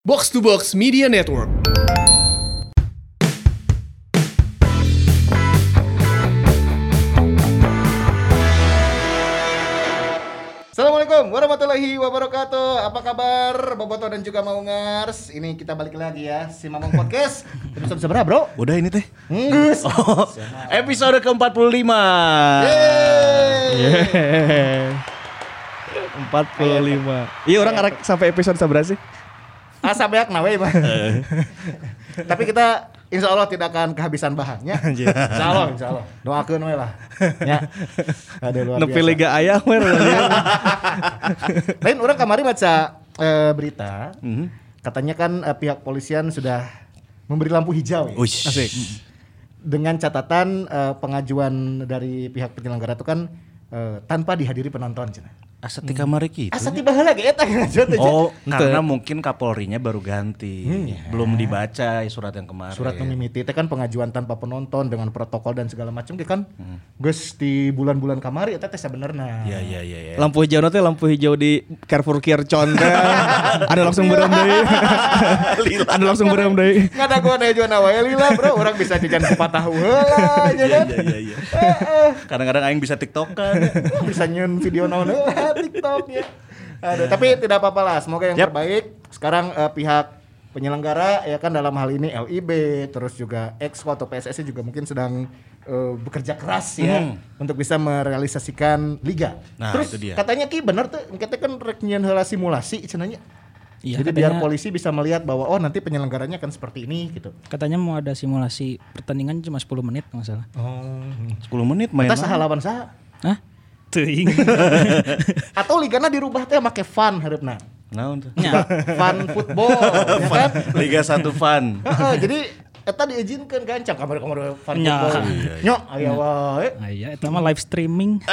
Box to Box Media Network. Assalamualaikum warahmatullahi wabarakatuh. Apa kabar Boboto dan juga Maungers? Ini kita balik lagi ya si Mamang Podcast. Episode seberapa, Bro? Udah ini teh. Ngus. Oh, episode ke-45. Yeay. 45. Iya orang arek sampai episode seberapa sih? Asa beak nawe mah. Tapi kita insya Allah tidak akan kehabisan bahannya. Insya Allah, insya Allah. Doakan we lah. Ya. Ada luar Nepi liga ayah wer. Lain orang kemarin baca eh, berita. Mhm. Katanya kan eh, pihak polisian sudah memberi lampu hijau ya. Uish. Asik. dengan catatan eh, pengajuan dari pihak penyelenggara itu kan eh, tanpa dihadiri penonton cina. Asa ti kamari kitu. Asa tiba heula ge eta teh. Cina. Oh, karena mungkin Kapolrinya baru ganti. Belum dibaca surat yang kemarin. Surat mimiti itu kan pengajuan tanpa penonton dengan protokol dan segala macam ge kan. Geus di bulan-bulan kamari eta teh sebenarnya. Iya, iya, iya, iya. Lampu hijau nanti lampu hijau di Carrefour Kircon teh. Ada langsung berem deui. Ada langsung berem deui. Ngada gua ngajuan wae lila bro, orang bisa jajan kupat tahu heula aja kan. Iya, iya, iya. Kadang-kadang aing bisa TikTokan. bisa nyun video naon heula TikTok ya. Aduh, tapi tidak apa-apa lah, semoga yang Yap. terbaik. Sekarang eh, pihak penyelenggara ya kan dalam hal ini LIB terus juga Exco atau PSSI juga mungkin sedang eh, bekerja keras ya Hmm. untuk bisa merealisasikan liga. Nah, terus itu dia. katanya Ki bener tuh kita kan rek nyieun heula simulasi cenanya. Iya, Jadi biar katanya- polisi bisa melihat bahwa oh nanti penyelenggaranya akan seperti ini gitu. Katanya mau ada simulasi pertandingan cuma 10 menit nggak salah. Oh. 10 menit main. Kita saha lawan saha? Hah? Teuing. Atau ligana dirubah teh make fun hareupeuna. Naon tuh? Nya. Fun football, ya kan? Liga 1 Fun. Heeh, jadi eta diizinkan kan cak kamar-kamar fun Nya. football. Nyo, aya wae. Ah, iya, itu mah live streaming.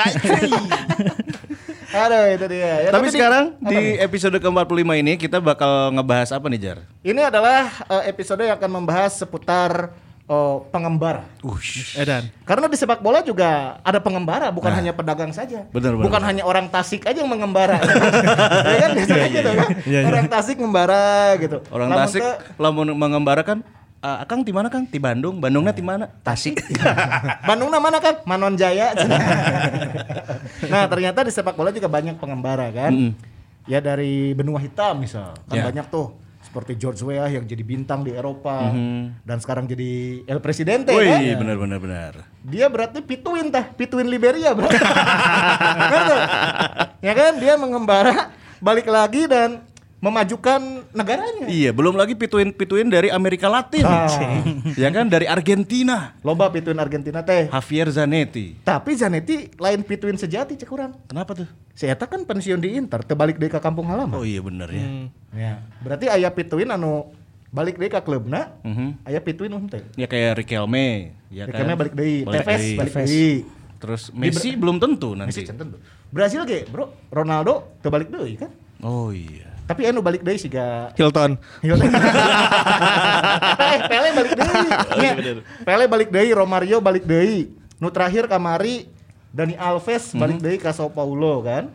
Aduh, itu dia. Ya, Tapi di- sekarang di nih? episode ke-45 ini kita bakal ngebahas apa nih, Jar? ini adalah eh, episode yang akan membahas seputar oh, pengembara. Ush. Edan. Karena di sepak bola juga ada pengembara, bukan hanya pedagang saja. Nah. Benar, benar, bukan benar. hanya orang Tasik aja yang mengembara. ya kan biasanya gitu kan. Iya, iya. Orang Tasik membara gitu. Orang Lamun Tasik lamun mengembara kan "Ah, Akang di mana Kang? Di Bandung. Bandungnya di mana? Tasik. Bandung mana kan? Manon Jaya. nah ternyata di sepak bola juga banyak pengembara kan. Mm-mm. Ya dari benua hitam misal kan Ya. banyak tuh seperti George Weah yang jadi bintang di Eropa Mhm. dan sekarang jadi El Presidente Wih, kan. benar benar benar. Dia berarti pituin tah, pituin Liberia berarti. Ya kan dia mengembara balik lagi dan memajukan negaranya. Iya, belum lagi pituin-pituin dari Amerika Latin. Ah. ya kan dari Argentina. Loba pituin Argentina teh. Javier Zanetti. Tapi Zanetti lain pituin sejati cek urang. Kenapa tuh? Si Eta kan pensiun di Inter, terbalik deui ke kampung halaman. Oh iya bener ya. Ya. Berarti aya pituin anu balik deui ka klubna, Mhm. aya pituin um teh. Ya kayak Riquelme, ya kan. Riquelme balik deui, Balik Tevez deui. balik deui. Terus Messi belum tentu nanti. Messi tentu. Brazil ge, Bro. Ronaldo teu balik deui kan. Oh iya. Tapi anu balik deui siga Hilton. eh, Pele balik deui. Oh, iya, Pele balik deui, Romario balik deui. Nu terakhir kamari Dani Alves Mhm. balik deui ka Sao Paulo kan.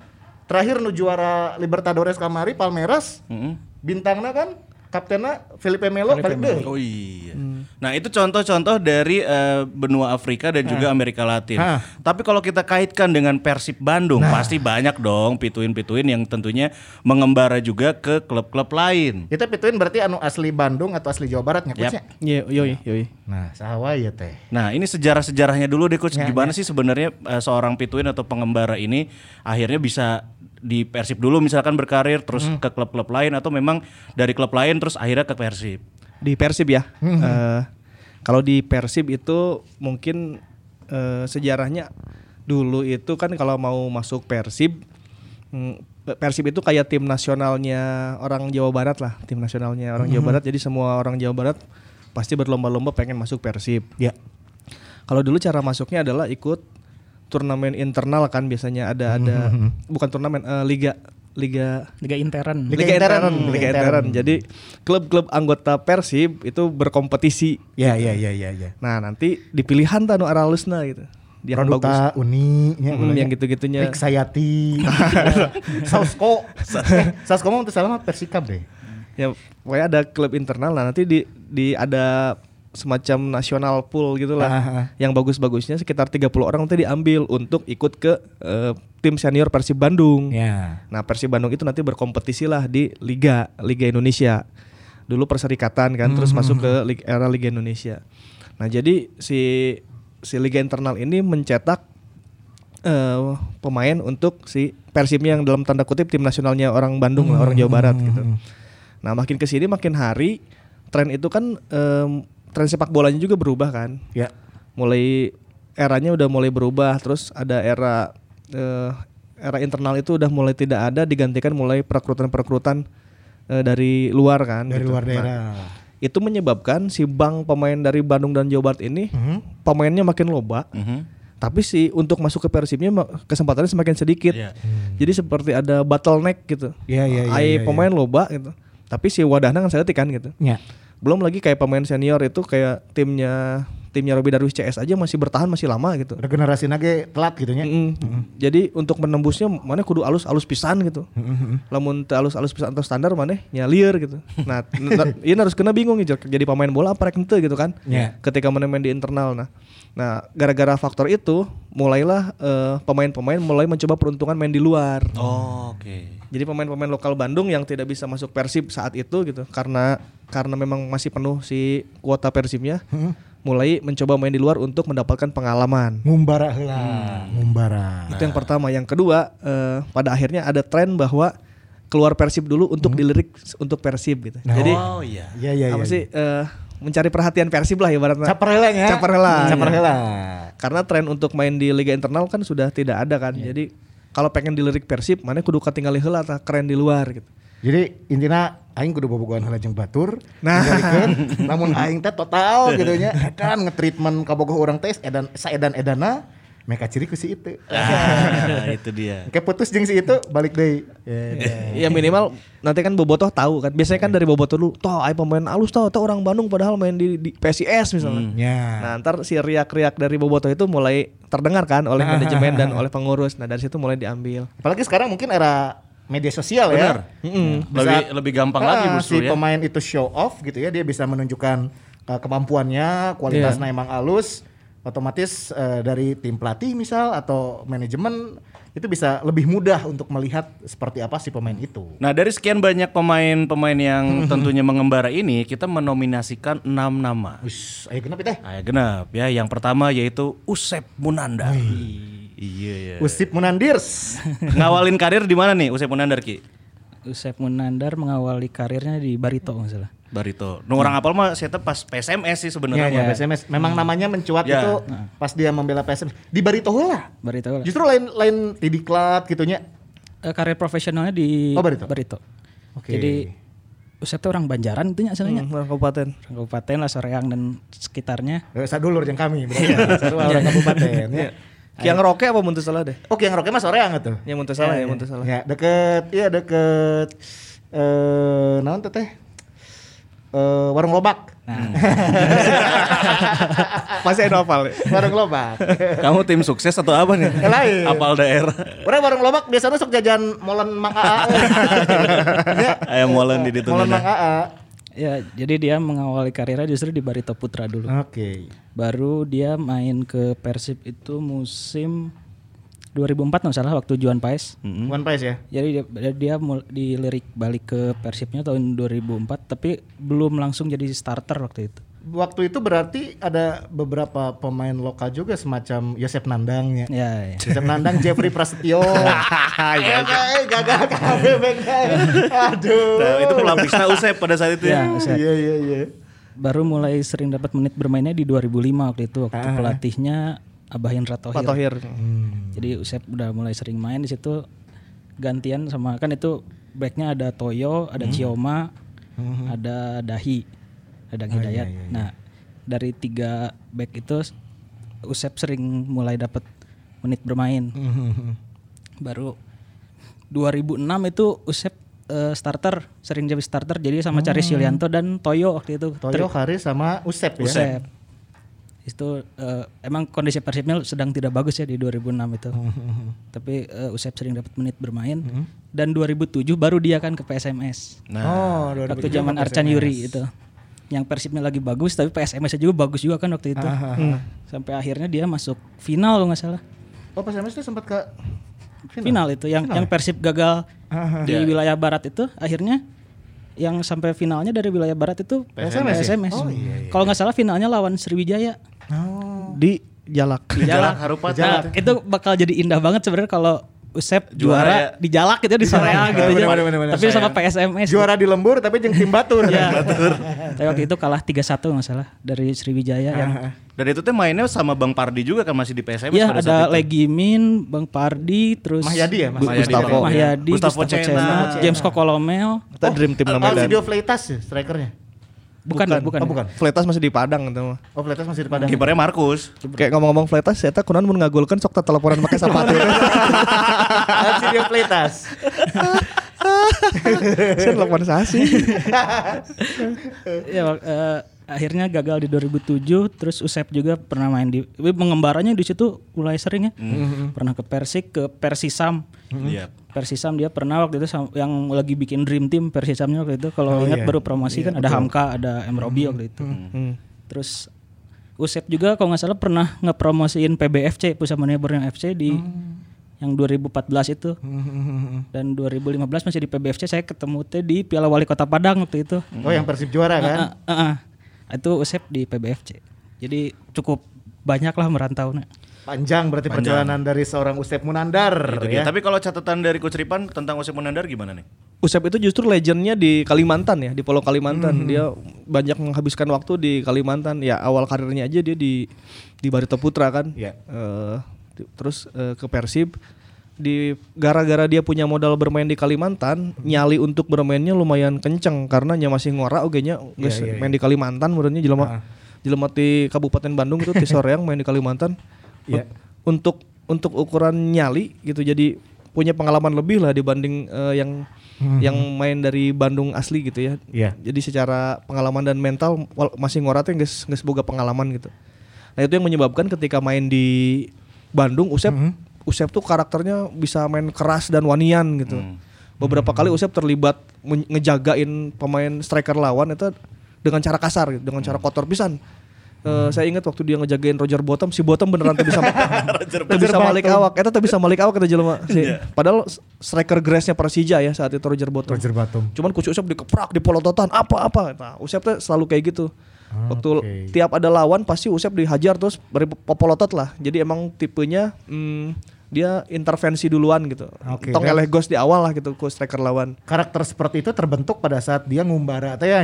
Terakhir nu juara Libertadores kamari Palmeiras Mhm. bintangna kan kaptennya Felipe Melo balik deui. Oh iya. Nah itu contoh-contoh dari eh, benua Afrika dan juga Amerika Latin. Hah. Tapi kalau kita kaitkan dengan Persib Bandung, pasti banyak dong pituin-pituin yang tentunya mengembara juga ke klub-klub lain. Kita pituin berarti anu asli Bandung atau asli Jawa Barat nya Yap. Iya, yoi, yoi. Nah, sahawa ya teh. Nah ini sejarah-sejarahnya dulu deh coach. Ya, Gimana sih sebenarnya eh, seorang pituin atau pengembara ini akhirnya bisa di Persib dulu misalkan berkarir terus ke klub-klub lain atau memang dari klub lain terus akhirnya ke Persib. Di Persib ya. Eh, kalau di Persib itu mungkin eh, sejarahnya dulu itu kan kalau mau masuk Persib mm, Persib itu kayak tim nasionalnya orang Jawa Barat lah, tim nasionalnya orang Jawa Barat. Jadi semua orang Jawa Barat pasti berlomba-lomba pengen masuk Persib. Ya. Kalau dulu cara masuknya adalah ikut turnamen internal kan biasanya ada ada bukan turnamen eh, liga liga Liga intern. Liga Liga, intern, intern, Liga Liga intern. Jadi klub-klub anggota Persib itu berkompetisi. Ya, ya, ya, ya, ya. Nah, nanti dipilihan tanu aralusna gitu. Yang bagus. Produta Uni nya Hmm, yang gitu-gitunya. Rick Sayati. Sausko. eh, Sausko mah untuk salah mah Persikab deh. ya pokoknya ada klub internal lah nanti di di ada semacam nasional pool gitulah Ah, yang bagus-bagusnya sekitar 30 orang nanti diambil untuk ikut ke eh, tim senior Persib Bandung. Ya. Nah, Persib Bandung itu nanti berkompetisi lah di liga Liga Indonesia. Dulu perserikatan kan, terus masuk ke lig- era Liga Indonesia. Nah, jadi si si liga internal ini mencetak eh, pemain untuk si Persibnya yang dalam tanda kutip tim nasionalnya orang Bandung lah, orang Jawa Barat gitu. Nah, makin ke sini makin hari tren itu kan em, tren sepak bolanya juga berubah kan Ya. mulai eranya udah mulai berubah terus ada era eh, era internal itu udah mulai tidak ada digantikan mulai perekrutan-perekrutan eh, dari luar kan Dari gitu. luar Nah, daerah. itu menyebabkan si bank pemain dari Bandung dan Jawa Barat ini Mhm. pemainnya makin loba Mhm. tapi si untuk masuk ke Persibnya kesempatannya semakin sedikit Iya. jadi seperti ada bottleneck gitu Iya, iya, iya, Ai iya, pemain loba gitu tapi si wadahnya kan saya kan gitu Ya. Belum lagi kayak pemain senior itu kayak timnya timnya Robi Darwis CS aja masih bertahan masih lama gitu. Regenerasi nage telat gitu nya. Mm-mm. Jadi untuk menembusnya mana kudu alus alus pisan gitu. Lamun teu alus alus pisan atau standar mana nyalir gitu. Nah, ini harus kena bingung gitu. Jadi pemain bola apa rek gitu kan. Ya. Ketika mana main di internal nah. Nah, gara-gara faktor itu mulailah eh, pemain-pemain mulai mencoba peruntungan main di luar. Oh, oke. Jadi pemain-pemain lokal Bandung yang tidak bisa masuk Persib saat itu gitu karena karena memang masih penuh si kuota Persibnya mulai mencoba main di luar untuk mendapatkan pengalaman. Ngumbara heula. Ngumbara. Itu yang pertama. Yang kedua eh, pada akhirnya ada tren bahwa keluar Persib dulu untuk dilirik untuk Persib gitu. Nah. Jadi Oh iya. Iya iya apa iya. sih eh, mencari perhatian Persib lah ibaratnya. Caper heula nya. Caper heula. Caper heula. Karena tren untuk main di liga internal kan sudah tidak ada kan. Jadi kalau pengen dilirik Persib, mana kudu katingali heula keren di luar gitu. Jadi intinya aing kudu bobogohan heula jeung batur. Nah. Namun aing teh total gitu nya edan ngetreatment kabogoh urang teh edan saedan-edana mereka ciri ku si itu. Ah, itu dia. Kayak putus jeung si itu balik deui. Ya, Ya minimal nanti kan Bobotoh tahu kan. Biasanya kan dari Bobotoh dulu, toh ay pemain alus toh, toh orang Bandung padahal main di, di PSIS misalnya. Ya. Nah ntar si riak-riak dari Bobotoh itu mulai terdengar kan oleh manajemen dan oleh pengurus. Nah dari situ mulai diambil. Apalagi sekarang mungkin era media sosial ya. Lebih Bisa- lebih gampang lagi Ah, justru si ya. pemain itu show off gitu ya, dia bisa menunjukkan uh, kemampuannya, kualitasnya Iya. emang halus, otomatis uh, dari tim pelatih misal atau manajemen itu bisa lebih mudah untuk melihat seperti apa si pemain itu. Nah dari sekian banyak pemain-pemain yang tentunya mengembara ini, kita menominasikan enam nama. Wis, ayo kenapa teh? Nah, genap ya. Yang pertama yaitu Usep Munandar. Iya ya. Usip Munandirs. Ngawalin karir di mana nih Usep Munandar Ki? Usep Munandar mengawali karirnya di Barito masalah. Barito. Nu orang apal mah saya pas PSMS sih Ya, sebenarnya. ya, PSMS. Memang namanya mencuat Ya. itu pas dia membela PSMS. Di Barito heula. Barito lah. Justru lain lain di diklat gitunya. Eh, karir profesionalnya di Oh, Barito. Oke. Jadi Usep tuh orang Banjaran itu nya asalnya. Hmm, orang kabupaten. Orang Kabupaten lah Soreang dan sekitarnya. Eh, sadulur yang kami berarti. Sarua orang kabupaten ya. Yang roke apa muntah salah deh? Oke, yang roke mas soreang tuh. Yang muntah salah ya, muntah salah. Ya, deket iya deket eh naon teh Eh warung lobak. Masih ada hafal. ya? warung lobak. Kamu tim sukses atau apa nih? Lain. Apal daerah. Orang warung lobak biasanya sok jajan molen Mang Aa. ya, Ayam molen di ditu. molen Mang Aa. Ya, jadi dia mengawali karirnya justru di Barito Putra dulu. Oke. Baru dia main ke Persib itu musim 2004 nggak salah waktu Juan Paes. One Piece ya. Jadi dia, dia dilirik balik ke Persibnya tahun 2004 tapi belum langsung jadi starter waktu itu. Waktu itu berarti ada beberapa pemain lokal juga semacam Yosep Nandang ya. Ya, ya. Yosep Nandang, Jeffrey Prasetyo. Iya, eh, gagal kabeh Aduh. Nah, itu pelapisnya Usep pada saat itu ya. Ya. Iya, iya, iya. Baru mulai sering dapat menit bermainnya di 2005 waktu itu waktu pelatihnya Abah Hendra Thohir. Pak Tohir. Jadi Usep udah mulai sering main di situ gantian sama kan itu backnya ada Toyo, ada Cioma, ada Dahi, ada Hidayat. Nah dari tiga back itu Usep sering mulai dapat menit bermain. Baru 2006 itu Usep eh, starter, sering jadi starter jadi sama Cari Yulianto dan Toyo waktu itu. Toyo Haris sama Usep ya. Usep. Itu eh, emang kondisi Persibnya sedang tidak bagus ya di 2006 itu. Tapi eh, Usep sering dapat menit bermain. Dan 2007 baru dia kan ke PSMS. Nah, Oh, waktu zaman Arcan Yuri itu. Yang Persibnya lagi bagus tapi PSMS juga bagus juga kan waktu itu. Hmm. Sampai akhirnya dia masuk final kalau nggak salah. Oh, pas MS itu sempat ke Final, itu yang yang Persib gagal di wilayah barat itu akhirnya yang sampai finalnya dari wilayah barat itu PSMS ya? PSMS. Oh, iya, Kalau nggak salah finalnya lawan Sriwijaya. Di Jalak. Di Jalak. Harupat. Nah, itu bakal jadi indah banget sebenarnya kalau Usep Juara juara, ya. di Jalak gitu di Sorea gitu Bener, ya. bener, bener, bener. Tapi sama PSMS. juara di lembur tapi jeung tim Batur. Ya. Tapi waktu itu kalah 3-1 nggak salah dari Sriwijaya yang Dan itu tuh mainnya sama Bang Pardi juga kan masih di PSMS Iya pada ada saat itu. Legimin, Bang Pardi, terus Mahyadi ya, Mas? Gustavo Mahyadi, Gustavo Gustavo, Cena. Cena, James Kokolomel. Kita dream team Al- namanya. Alcidio Fleitas ya strikernya. Bukan, ya, bukan. Oh, ya. bukan. Fletas masih di Padang gitu mah. Oh, Fleitas masih di Padang. Kipernya Markus. Kayak ngomong-ngomong Fletas, saya tak kunan mau ngagulkan sok tak teleponan pakai sepatu. Alcidio Fleitas. Saya telepon sasi. ya eh, akhirnya gagal di 2007 terus Usep juga pernah main di tapi pengembaranya di situ mulai sering ya pernah ke Persik ke Persisam Iya. Persisam dia pernah waktu itu sam- yang lagi bikin dream team Persisamnya waktu itu. Kalau ingat baru promosi kan ada Hamka ada M. Robi waktu itu. Terus Usep juga kalau nggak salah pernah ngepromosiin PBFC Pusat Mania Borneo FC di yang 2014 itu. Dan 2015 masih di PBFC saya ketemu teh di Piala Wali Kota Padang waktu itu. Oh, yang Persib juara kan? Ah, ah, ah. Itu Usep di PBFC. Jadi cukup banyak lah merantau. Panjang berarti perjalanan dari seorang Usep Munandar Itu ya. dia. Tapi kalau catatan dari Coach Ripan tentang Usep Munandar gimana nih? Usep itu justru legendnya di Kalimantan ya, di Pulau Kalimantan. Dia banyak menghabiskan waktu di Kalimantan. Ya awal karirnya aja dia di di Barito Putra kan. Iya. Eh, di- terus eh, ke Persib. Di gara-gara dia punya modal bermain di Kalimantan, nyali untuk bermainnya lumayan kenceng karena nya masih ngora oge nya geus iya, main di Kalimantan menurutnya jelema jelema di Kabupaten Bandung itu di Soreang main di Kalimantan. Iya. Untuk untuk ukuran nyali gitu jadi punya pengalaman lebih lah dibanding eh, yang yang main dari Bandung asli gitu ya. Iya. Jadi secara pengalaman dan mental wal- masih ngoratnya geus geus boga pengalaman gitu. Nah, itu yang menyebabkan ketika main di Bandung Usep Usep tuh karakternya bisa main keras dan wanian gitu. Beberapa kali Usep terlibat ngejagain pemain striker lawan itu dengan cara kasar gitu, dengan cara kotor pisan. Eh, saya ingat waktu dia ngejagain Roger Bottom, si Bottom beneran tuh bisa tuh bisa malik awak, eta tuh bisa malik awak kata jelema. Si, Padahal s- striker grace-nya Persija ya saat itu Roger Bottom. Roger Batum. Cuman kucu Usep dikeprak, dipolototan, apa-apa. Nah, Usep tuh selalu kayak gitu. Waktu Oke. tiap ada lawan pasti Usep dihajar terus beri popolotot lah. Jadi emang tipenya hmm, dia intervensi duluan gitu. Oke. Tong eleh gos di awal lah gitu ke striker lawan. Karakter seperti itu terbentuk pada saat dia ngumbara teh ya.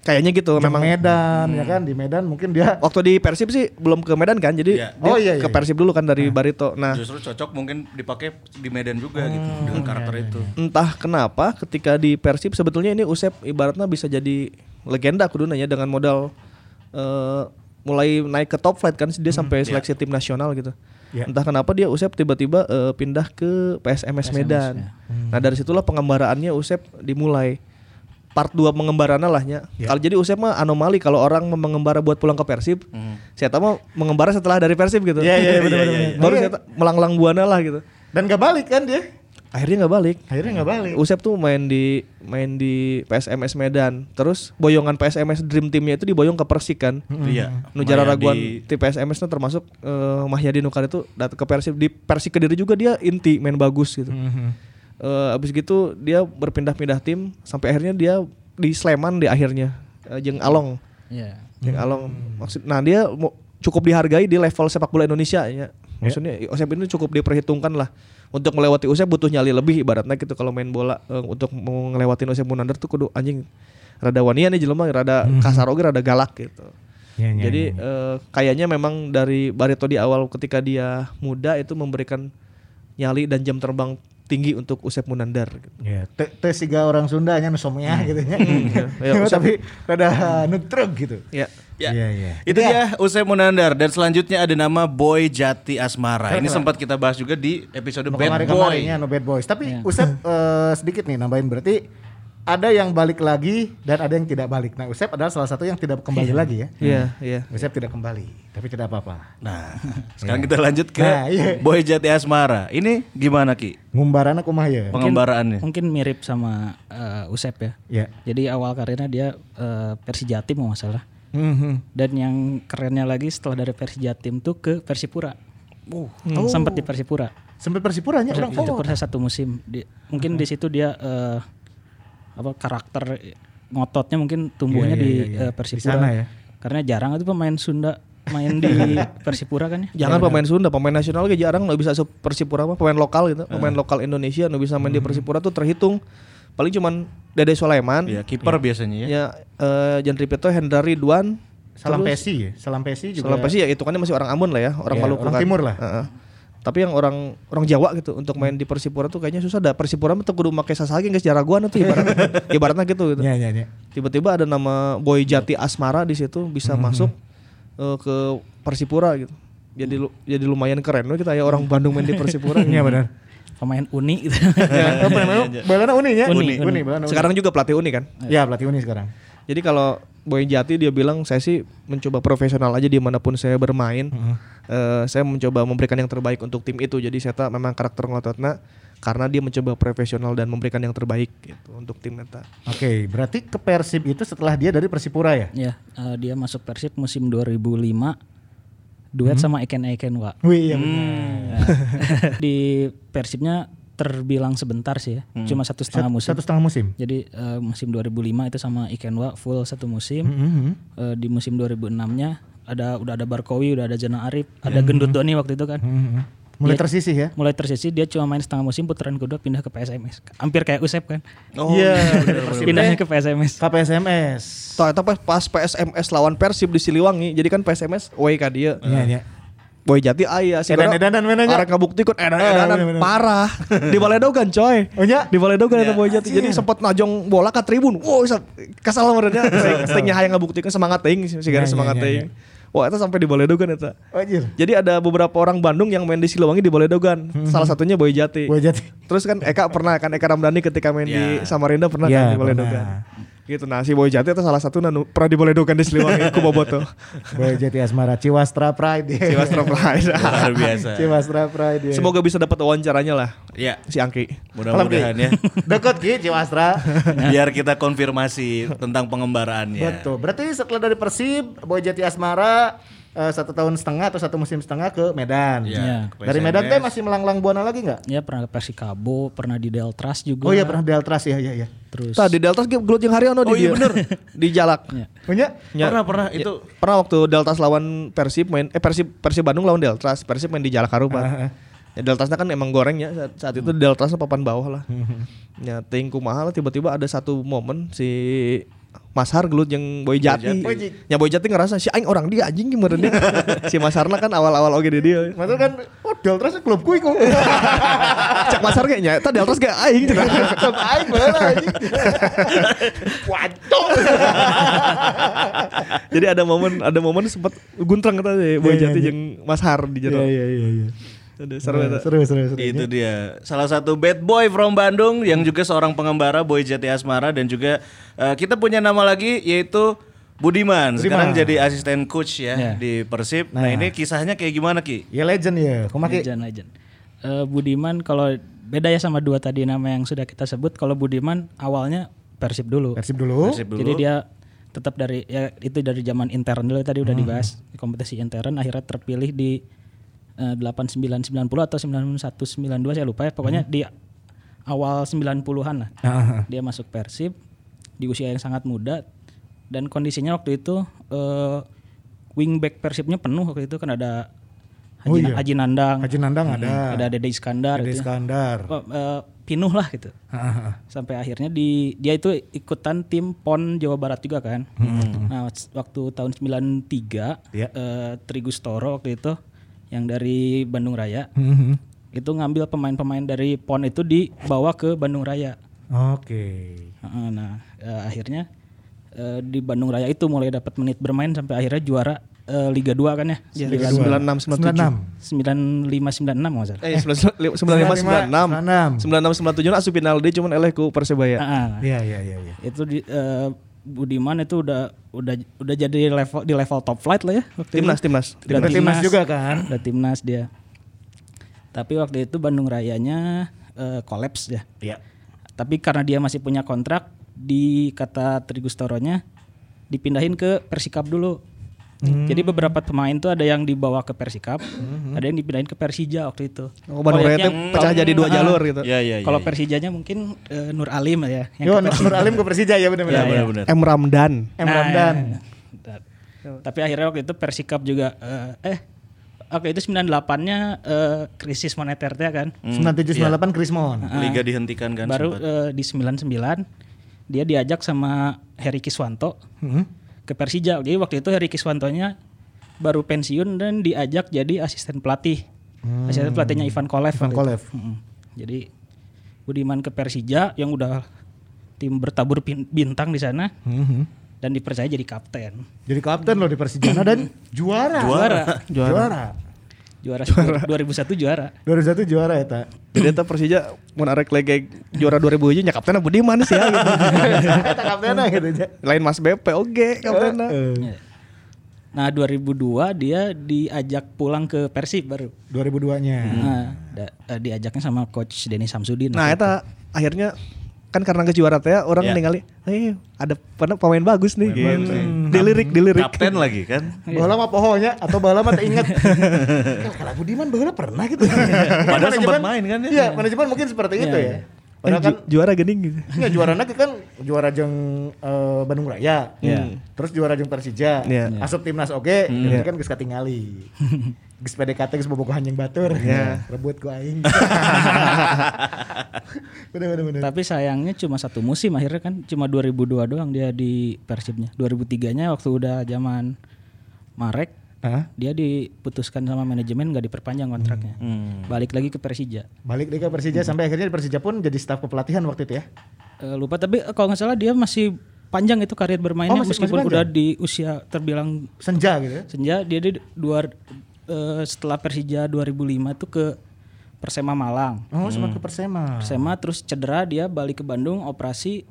Kayaknya gitu Memang memang. Medan ya kan di Medan mungkin dia Waktu di Persib sih belum ke Medan kan, jadi Iya. dia Oh, iya, iya. ke Persib dulu kan dari Barito. Nah, Justru cocok mungkin dipakai di Medan juga gitu dengan karakter itu. entah kenapa ketika di Persib sebetulnya ini Usep ibaratnya bisa jadi legenda kuduna ya dengan modal eh, mulai naik ke top flight kan dia sampai seleksi tim nasional gitu. Iya. Entah kenapa dia Usep tiba-tiba eh, pindah ke PSMS Medan. Nah, dari situlah pengembaraannya Usep dimulai. Part 2 pengembaraannya lah nya. Kalau jadi Usep mah anomali kalau orang mengembara buat pulang ke Persib. Saya tahu mengembara setelah dari Persib gitu. Iya, iya, iya, bener-bener. Iya, iya, Baru Iya. saya melanglang buana lah gitu. dan gak balik kan dia. Akhirnya nggak balik. Akhirnya gak balik. Usep tuh main di main di PSMS Medan. Terus boyongan PSMS Dream Teamnya itu diboyong ke Persik kan. Iya. Nu jara Mahyadi. raguan di PSMS itu termasuk eh, Mahyadi Nukar itu datang ke Persib di Persik Kediri juga dia inti main bagus gitu. Eh, abis gitu dia berpindah-pindah tim sampai akhirnya dia di Sleman di akhirnya eh, Jeng Along. Iya. Jeng Along maksud nah dia mo- cukup dihargai di level sepak bola Indonesia ya. Maksudnya Usep ini cukup diperhitungkan lah untuk melewati Usep butuh nyali lebih ibaratnya gitu kalau main bola eh, untuk mau ngelewatin Usep Munandar tuh kudu anjing rada wanian nih jelema rada kasar oge rada galak gitu. Iya, iya, Jadi iya. eh, kayaknya memang dari Barito di awal ketika dia muda itu memberikan nyali dan jam terbang tinggi untuk Usep Munandar. gitu. Ya, teh teh siga orang Sunda nya nu somea gitu nya. Ya, Usep- Tapi rada nutruk gitu. Ya. Ya. Iya, iya. Itu dia Usai Munandar dan selanjutnya ada nama Boy Jati Asmara. Ini sempat kita bahas juga di episode Bad Boy. no bad boys. Tapi Usep eh, sedikit nih nambahin berarti ada yang balik lagi dan ada yang tidak balik. Nah, Usep adalah salah satu yang tidak kembali lagi ya. Iya, iya. Usep tidak kembali, tapi tidak apa-apa. Nah, sekarang kita lanjut ke Nah, iya. Boy Jati Asmara. Ini gimana Ki? Ngumbarana kumaha ya? Pengembaraannya. Mungkin mirip sama eh, Usep ya. Ya. Jadi awal karirnya dia eh, Persijatim kalau nggak salah. Mhm. Dan yang kerennya lagi setelah dari Persijatim tuh ke Persipura. Oh. Sempat di Persipura. Sampai Persipuranya orang follow. kurang satu musim. Di- mungkin di situ dia eh, apa karakter ngototnya mungkin tumbuhnya Iya, iya, di iya, iya. eh, Persipura. Di sana ya. Karena jarang itu pemain Sunda main di Persipura kan ya. Jangan pemain Sunda, pemain nasional kayak jarang nggak bisa Persipura mah, pemain lokal gitu, pemain lokal Indonesia nggak bisa main di Persipura tuh terhitung paling cuman Dede Sulaiman, Ya, kiper biasanya ya. ya eh Jan Ripito, Hendra Ridwan, Salam Pesi ya. Salam Pesi juga. Salam pasti ya itu kan masih orang Ambon lah ya, orang Iya, Maluku orang kan. timur lah. Heeh. Tapi yang orang orang Jawa gitu untuk main di Persipura tuh kayaknya susah dah. Persipura mah tuh kudu make sasagi geus jaraguan tuh ibaratnya. ibaratnya gitu gitu. Iya, iya, iya. Tiba-tiba ada nama Boy Jati Asmara di situ bisa Hmm. masuk eh, ke Persipura gitu. Jadi lu- jadi lumayan keren loh kita ya orang Bandung main di Persipura. Iya benar. Pemain Uni gitu. Ya, apa namanya? Balana Uni ya? Uni, Uni, Uni. Sekarang juga pelatih Uni kan. Ya, pelatih Uni sekarang. Jadi kalau Boy Jati dia bilang saya sih mencoba profesional aja di mana pun saya bermain. Eh, saya mencoba memberikan yang terbaik untuk tim itu. Jadi saya tak memang karakter ngototnya karena dia mencoba profesional dan memberikan yang terbaik gitu untuk tim Neta. Oke, berarti ke Persib itu setelah dia dari Persipura ya? ya, eh, dia masuk Persib musim 2005 duet Hmm. sama Eken Ekenwa. Wih, iya Hmm. benar. di Persibnya terbilang sebentar sih ya. Cuma satu setengah musim. Satu setengah musim. Jadi eh, musim 2005 itu sama Ikenwa full satu musim. Mhm. Eh, di musim 2006-nya ada udah ada Barkowi, udah ada Jana Arif, ada Gendut Doni waktu itu kan. Mhm. Mulai Dia- tersisih ya? Mulai tersisi dia cuma main setengah musim putaran kedua pindah ke PSMS. Hampir kayak Usep kan. Iya, Pindahnya ke PSMS. KPSMS. Toh eta pas, pas PSMS lawan Persib di Siliwangi. Jadi kan PSMS away ka dia. Iya, iya. Boy Jati aya sih. Edan-edanan menanya. Arek ngabuktikeun Eh, edan-edanan bener-bener. parah. di Baledogan coy. Oh, nya? Di Baledogan eta Boy Jati. Jadi sempat najong bola ke tribun. Wow, sa- kesal merenya. Stingnya hayang ngabuktikeun semangat teuing sih Ya, ya, semangat ya, teuing. Wah, itu sampai di Baledogan eta. Anjir. Jadi ada beberapa orang Bandung yang main di Siliwangi di Baledogan. Salah satunya Boy Jati. Boy Jati. Terus kan Eka pernah kan Eka Ramdhani ketika main di Samarinda pernah Ya, kan di Baledogan. Gitu nah si Boy Jati itu salah satu nanu, pernah di Baledogan di Siliwangi ku boboto. Boy Jati Asmara Ciwastra Pride. Ciwastra Pride. Luar biasa. Ciwastra Pride. ya. Semoga bisa dapat wawancaranya lah Ya, si Angki. mudah-mudahan ya. Dekat Ki Ciwastra. Biar kita konfirmasi tentang pengembaraannya. Betul. Berarti setelah dari Persib, Boy Jati Asmara eh, satu tahun setengah atau satu musim setengah ke Medan. Ya, Iya. ke Dari Medan teh masih melanglang buana lagi nggak? Ya pernah ke Persikabo, pernah di Deltras juga. Oh iya pernah di Altras ya ya ya. Terus Tadi Deltas ge gelut jeung Haryono di Oh iya dia. bener. di Jalak. Ya. Punya? Ya. Pernah pernah itu Pernah waktu Deltas lawan Persib main eh Persib Persib Bandung lawan Deltas, Persib main di Jalak Harupat. Ya Deltasnya kan emang gorengnya saat, saat itu Deltasnya papan bawah lah. ya ting kumaha lah tiba-tiba ada satu momen si Mas Har gelut yang Boy Jati. Jati. Ya Boy Jati ngerasa si aing orang dia anjing gimana dia. si Mas Harna kan awal-awal oge di dia. Maksud kan, oh Deltras klub kuy kok. Cak Mas Har kayaknya eta Deltas gak aing cenah. Klub aing bener anjing. Waduh. Jadi ada momen ada momen sempat guntrang kata Boy Iya, iya, Jati jeung Mas Har di jero. Iya iya iya iya. Aduh, seru eta. Seru seru seru. itu dia salah satu bad boy from Bandung yang juga seorang pengembara Boy Jati Asmara dan juga eh, kita punya nama lagi yaitu Budiman, sekarang jadi asisten coach ya Ya. di Persib. Nah, ini kisahnya kayak gimana Ki? Ya legend ya. Kumaki. Legend legend. Eh, Budiman kalau beda ya sama dua tadi nama yang sudah kita sebut. Kalau Budiman awalnya Persib dulu. Persib dulu. Persib dulu. Jadi dia tetap dari ya itu dari zaman intern dulu tadi udah dibahas kompetisi intern akhirnya terpilih di eh, 8990 atau 9192 saya lupa ya pokoknya di awal 90-an lah. Ah, Dia masuk Persib di usia yang sangat muda dan kondisinya waktu itu eh, wingback Persibnya penuh waktu itu kan ada Haji, Oh iya. Haji Nandang, Haji Nandang ada. Hmm, ada Dede Iskandar Dede gitu ya. Iskandar. Oh, eh, pinuh lah gitu Ah, ah, ah. sampai akhirnya di dia itu ikutan tim PON Jawa Barat juga kan. Nah, s- waktu tahun 93 Ya. eh, Trigus Toro waktu itu yang dari Bandung Raya Mhm. itu ngambil pemain-pemain dari PON itu dibawa ke Bandung Raya. Oke. Heeh, Nah, eh, akhirnya eh, di Bandung Raya itu mulai dapat menit bermain sampai akhirnya juara eh, Liga 2 kan ya. Ya, Liga 96 97. 96. 95 96 Eh 95 96 96 97 asup final deui cuman eleh ku Persebaya. Iya iya iya iya. itu di, eh, Budiman itu udah udah udah jadi level di level top flight lah ya waktu Timnas itu. timnas. Udah Udah timnas juga kan? Udah timnas dia. Tapi waktu itu Bandung Rayanya eh, kolaps ya. Iya. Tapi karena dia masih punya kontrak di kata Trigustoronya dipindahin ke Persikap dulu. Jadi beberapa pemain tuh ada yang dibawa ke Persikap, ada yang dipindahin ke Persija waktu itu. Oh, Bandung itu pecah jadi dua Ah, jalur gitu. Iya iya. Kalau iya. Persijanya mungkin eh, Nur Alim ya. yang Yo, ke Nur Alim ke Persija ya benar benar. Iya, iya. benar. M Ramdan. M Ramdan. Nah, Tapi akhirnya waktu itu Persikap juga eh, eh Oke itu 98-nya eh, krisis moneter teh kan. 97 98 Krismon. Liga dihentikan kan Baru sempat. eh, di 99 dia diajak sama Heri Kiswanto Hmm. Ke Persija. Jadi waktu itu Heri Kiswantonya baru pensiun dan diajak jadi asisten pelatih. Asisten pelatihnya Ivan Kolev. Ivan. Kolev. Mm-mm. Jadi Budiman ke Persija yang udah tim bertabur bintang di sana Mhm. dan dipercaya jadi kapten. Jadi kapten loh di Persijana dan juara. Juara. Juara. Juara, 2001 juara. 2001 juara ya, Tak. Jadi eta Persija mun arek lege juara 2000 aja nya kaptenna Budiman sih ya gitu. Eta gitu aja. Lain Mas BP oge kaptenna. Eh, Nah 2002 dia diajak pulang ke Persib baru. 2002-nya. Nah, da- eh, diajaknya sama coach Denny Samsudin. Nah, eta akhirnya kan karena ke juara teh orang Ya. ningali, eh ada pernah pemain bagus nih gitu. Dilirik, dilirik. Kapten lagi kan. Bola mah pohonya atau bola mah inget. Ya, Kalau Budiman bola pernah gitu. Padahal sempat main kan ya. Iya, manajemen mungkin seperti itu Iya, ya. iya. Padahal Eh, kan ju- juara gening gitu. Ya juara lagi kan juara jeng eh, Bandung Raya. Iya. Terus juara jeng Persija. Iya. Asup timnas oke, ini kan geus katingali. Geus PDKT bobogoh anjing batur. Iya. Rebut ku aing. bener bener bener. Tapi sayangnya cuma satu musim akhirnya kan cuma 2002 doang dia di Persibnya. 2003-nya waktu udah zaman Marek Hah? dia diputuskan sama manajemen nggak diperpanjang kontraknya. Hmm. Balik lagi ke Persija. Balik deh ke Persija sampai akhirnya di Persija pun jadi staf kepelatihan waktu itu ya. Eh, lupa tapi eh, kalau nggak salah dia masih panjang itu karir bermainnya Oh, masih- meskipun masih udah di usia terbilang Senja gitu ya. senja dia di dua eh, setelah Persija 2005 itu ke Persema Malang. Oh, sempat ke Persema. Persema terus cedera dia balik ke Bandung operasi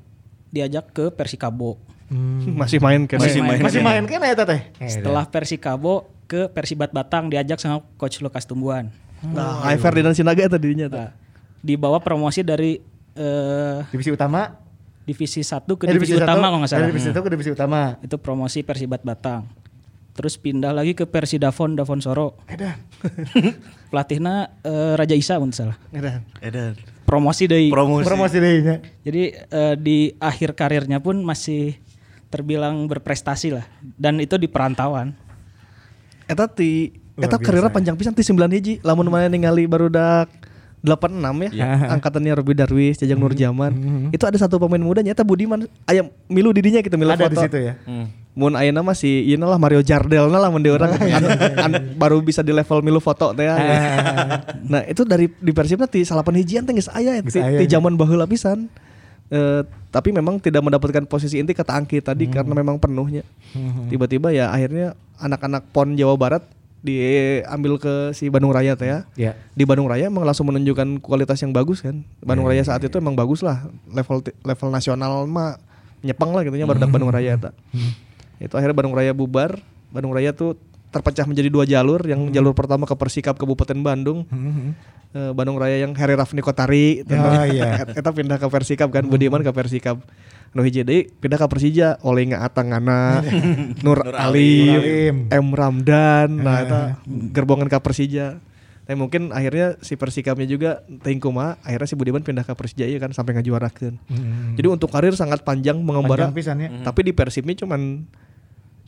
diajak ke Persikabo. Masih main kan. Masih main. Masih main kan ya teteh? Setelah Persikabo ke Persibat Batang diajak sama coach Lukas Tumbuhan. Nah, Ai Ferdinand Sinaga tadi dinya tuh. Nah, dibawa promosi dari eh, Divisi utama. divisi 1 ke Eh, divisi, satu, utama kalau nggak salah. Dari divisi satu ke divisi utama. Itu promosi Persibat Batang. Terus pindah lagi ke Persidafon Davon Soro. Edan. Pelatihnya eh, Raja Isa untuk salah. Edan. Edan. Promosi dari Promosi. Promosi deh nya. Jadi eh, di akhir karirnya pun masih terbilang berprestasi lah dan itu di perantauan. Eta ti eta karirnya ya. panjang pisan ti 9 hiji. Lamun mana ningali barudak 86 ya. Angkatannya Robi Darwis, Jajang Nurjaman. Itu ada satu pemain mudanya eta Budiman aya milu didinya kita milu Ada foto. di situ ya. Hmm. Mun ayeuna mah si ieu lah Mario Jardel lah mun orang An- an- baru bisa di level milu foto teh. ya. nah, itu dari di Persibna ti salapan hijian teh geus aya Geus ti, ti ya. zaman baheula pisan. Eh, tapi memang tidak mendapatkan posisi inti kata Angki tadi karena memang penuhnya. Tiba-tiba ya akhirnya anak-anak PON Jawa Barat diambil ke si Bandung Raya teh ya. Ya. Di Bandung Raya emang langsung menunjukkan kualitas yang bagus kan. Bandung Raya saat itu emang bagus lah. Level level nasional mah nyepeng lah gitu nya baru Bandung Raya eta. Itu akhirnya Bandung Raya bubar. Bandung Raya tuh terpecah menjadi dua jalur. Yang jalur pertama ke Persikap Kabupaten Bandung. Eh, Bandung Raya yang Heri Rafni Kotari. Oh, iya. Eta pindah ke Persikap kan. Budiman ke Persikap. Nu hiji deui pindah ke Persija oleh Atangana, Nur, Ali, Nur Alim. M Ramdan. Nah, eta gerbongan ke Persija. Tapi mungkin akhirnya si Persikapnya juga teuing kumaha, akhirnya si Budiman pindah ke Persija ieu kan sampai ngajuarakeun. Jadi untuk karir sangat panjang mengembara. Panjang pisan ya. Tapi di Persibnya cuman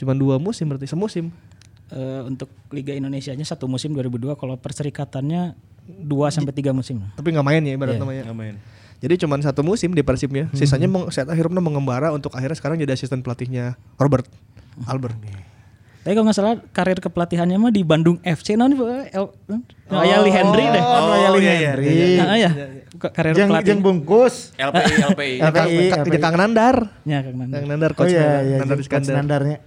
cuman dua musim berarti semusim. Eh, untuk Liga Indonesia-nya satu musim 2002 kalau perserikatannya 2 sampai 3 musim. Tapi nggak main ya ibarat Iya. namanya. Nggak main. Jadi cuman satu musim di Persibnya. Sisanya meng, saat akhirnya mengembara untuk akhirnya sekarang jadi asisten pelatihnya Robert Albert. Tapi kalau nggak salah karir kepelatihannya mah di Bandung FC non El oh, Ayali Henry deh. Oh, Oh, Yali iya, iya. Henry. Nah, ya. Karir Jeng pelatih. jeng bungkus. LPI LPI. LPI. Kang, Nandar. Ya, Kang Nanda. Kang Nandar Oh coach iya, iya, Nandar Coach. Nandarnya.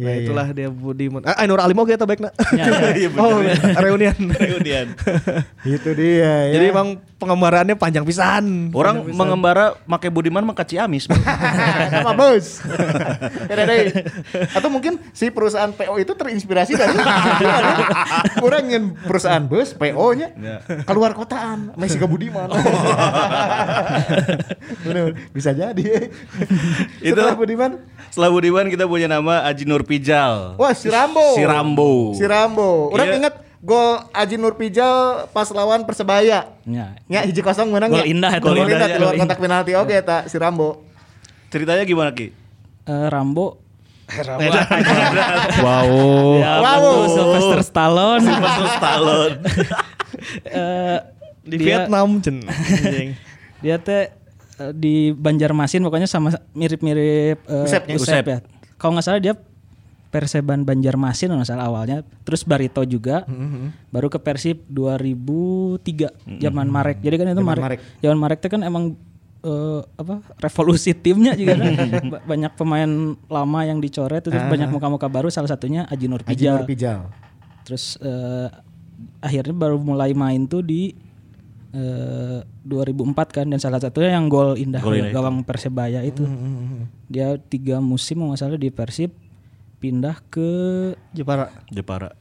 Nah, Iya, itulah dia Budiman. Ah, Ainur Alim oke eta baikna. Iya oh, reunian. Reunian. Itu dia ya. Jadi emang pengembaraannya panjang pisan. Orang mengembara make Budiman mah ka Ciamis. apa bos? Atau mungkin si perusahaan PO itu terinspirasi dari kurang ingin perusahaan bus PO-nya keluar kotaan, Messi ke Budiman. Bener, bisa jadi. Setelah Budiman, Setelah Budiman kita punya nama Aji Nur Pijal. wah si Rambo. Si Rambo. Si Rambo. Orang Iya. ingat gol Aji Nur Pijal pas lawan Persebaya. Ya. Ya hiji kosong menang Gol ya. indah eta. Gol indah indah, di luar gol kotak penalti oke eta si Rambo. Ceritanya gimana Ki? Eh, Rambo Wow. Ya, Wow. Sylvester Stallone. Sylvester Stallone. Eh, Di dia- Vietnam cen. Dia teh eh, di Banjarmasin pokoknya sama mirip-mirip eh, Usepnya. Usep Usep. ya. Kalau nggak salah dia Perseban Banjarmasin kalau nggak salah awalnya. Terus Barito juga. Baru ke Persib 2003 zaman Marek. Jadi kan itu Zaman Marek. Marek. Zaman Marek itu kan emang eh, apa revolusi timnya juga kan. Ba- banyak pemain lama yang dicoret terus banyak muka-muka baru salah satunya Aji Nur Aji Pijal. Nur Pijal. Terus eh, akhirnya baru mulai main tuh di eh, 2004 kan dan salah satunya yang gol indah, Gol indah itu. gawang Persebaya itu. Dia tiga musim kalau nggak salah di Persib pindah ke Jepara. Jepara.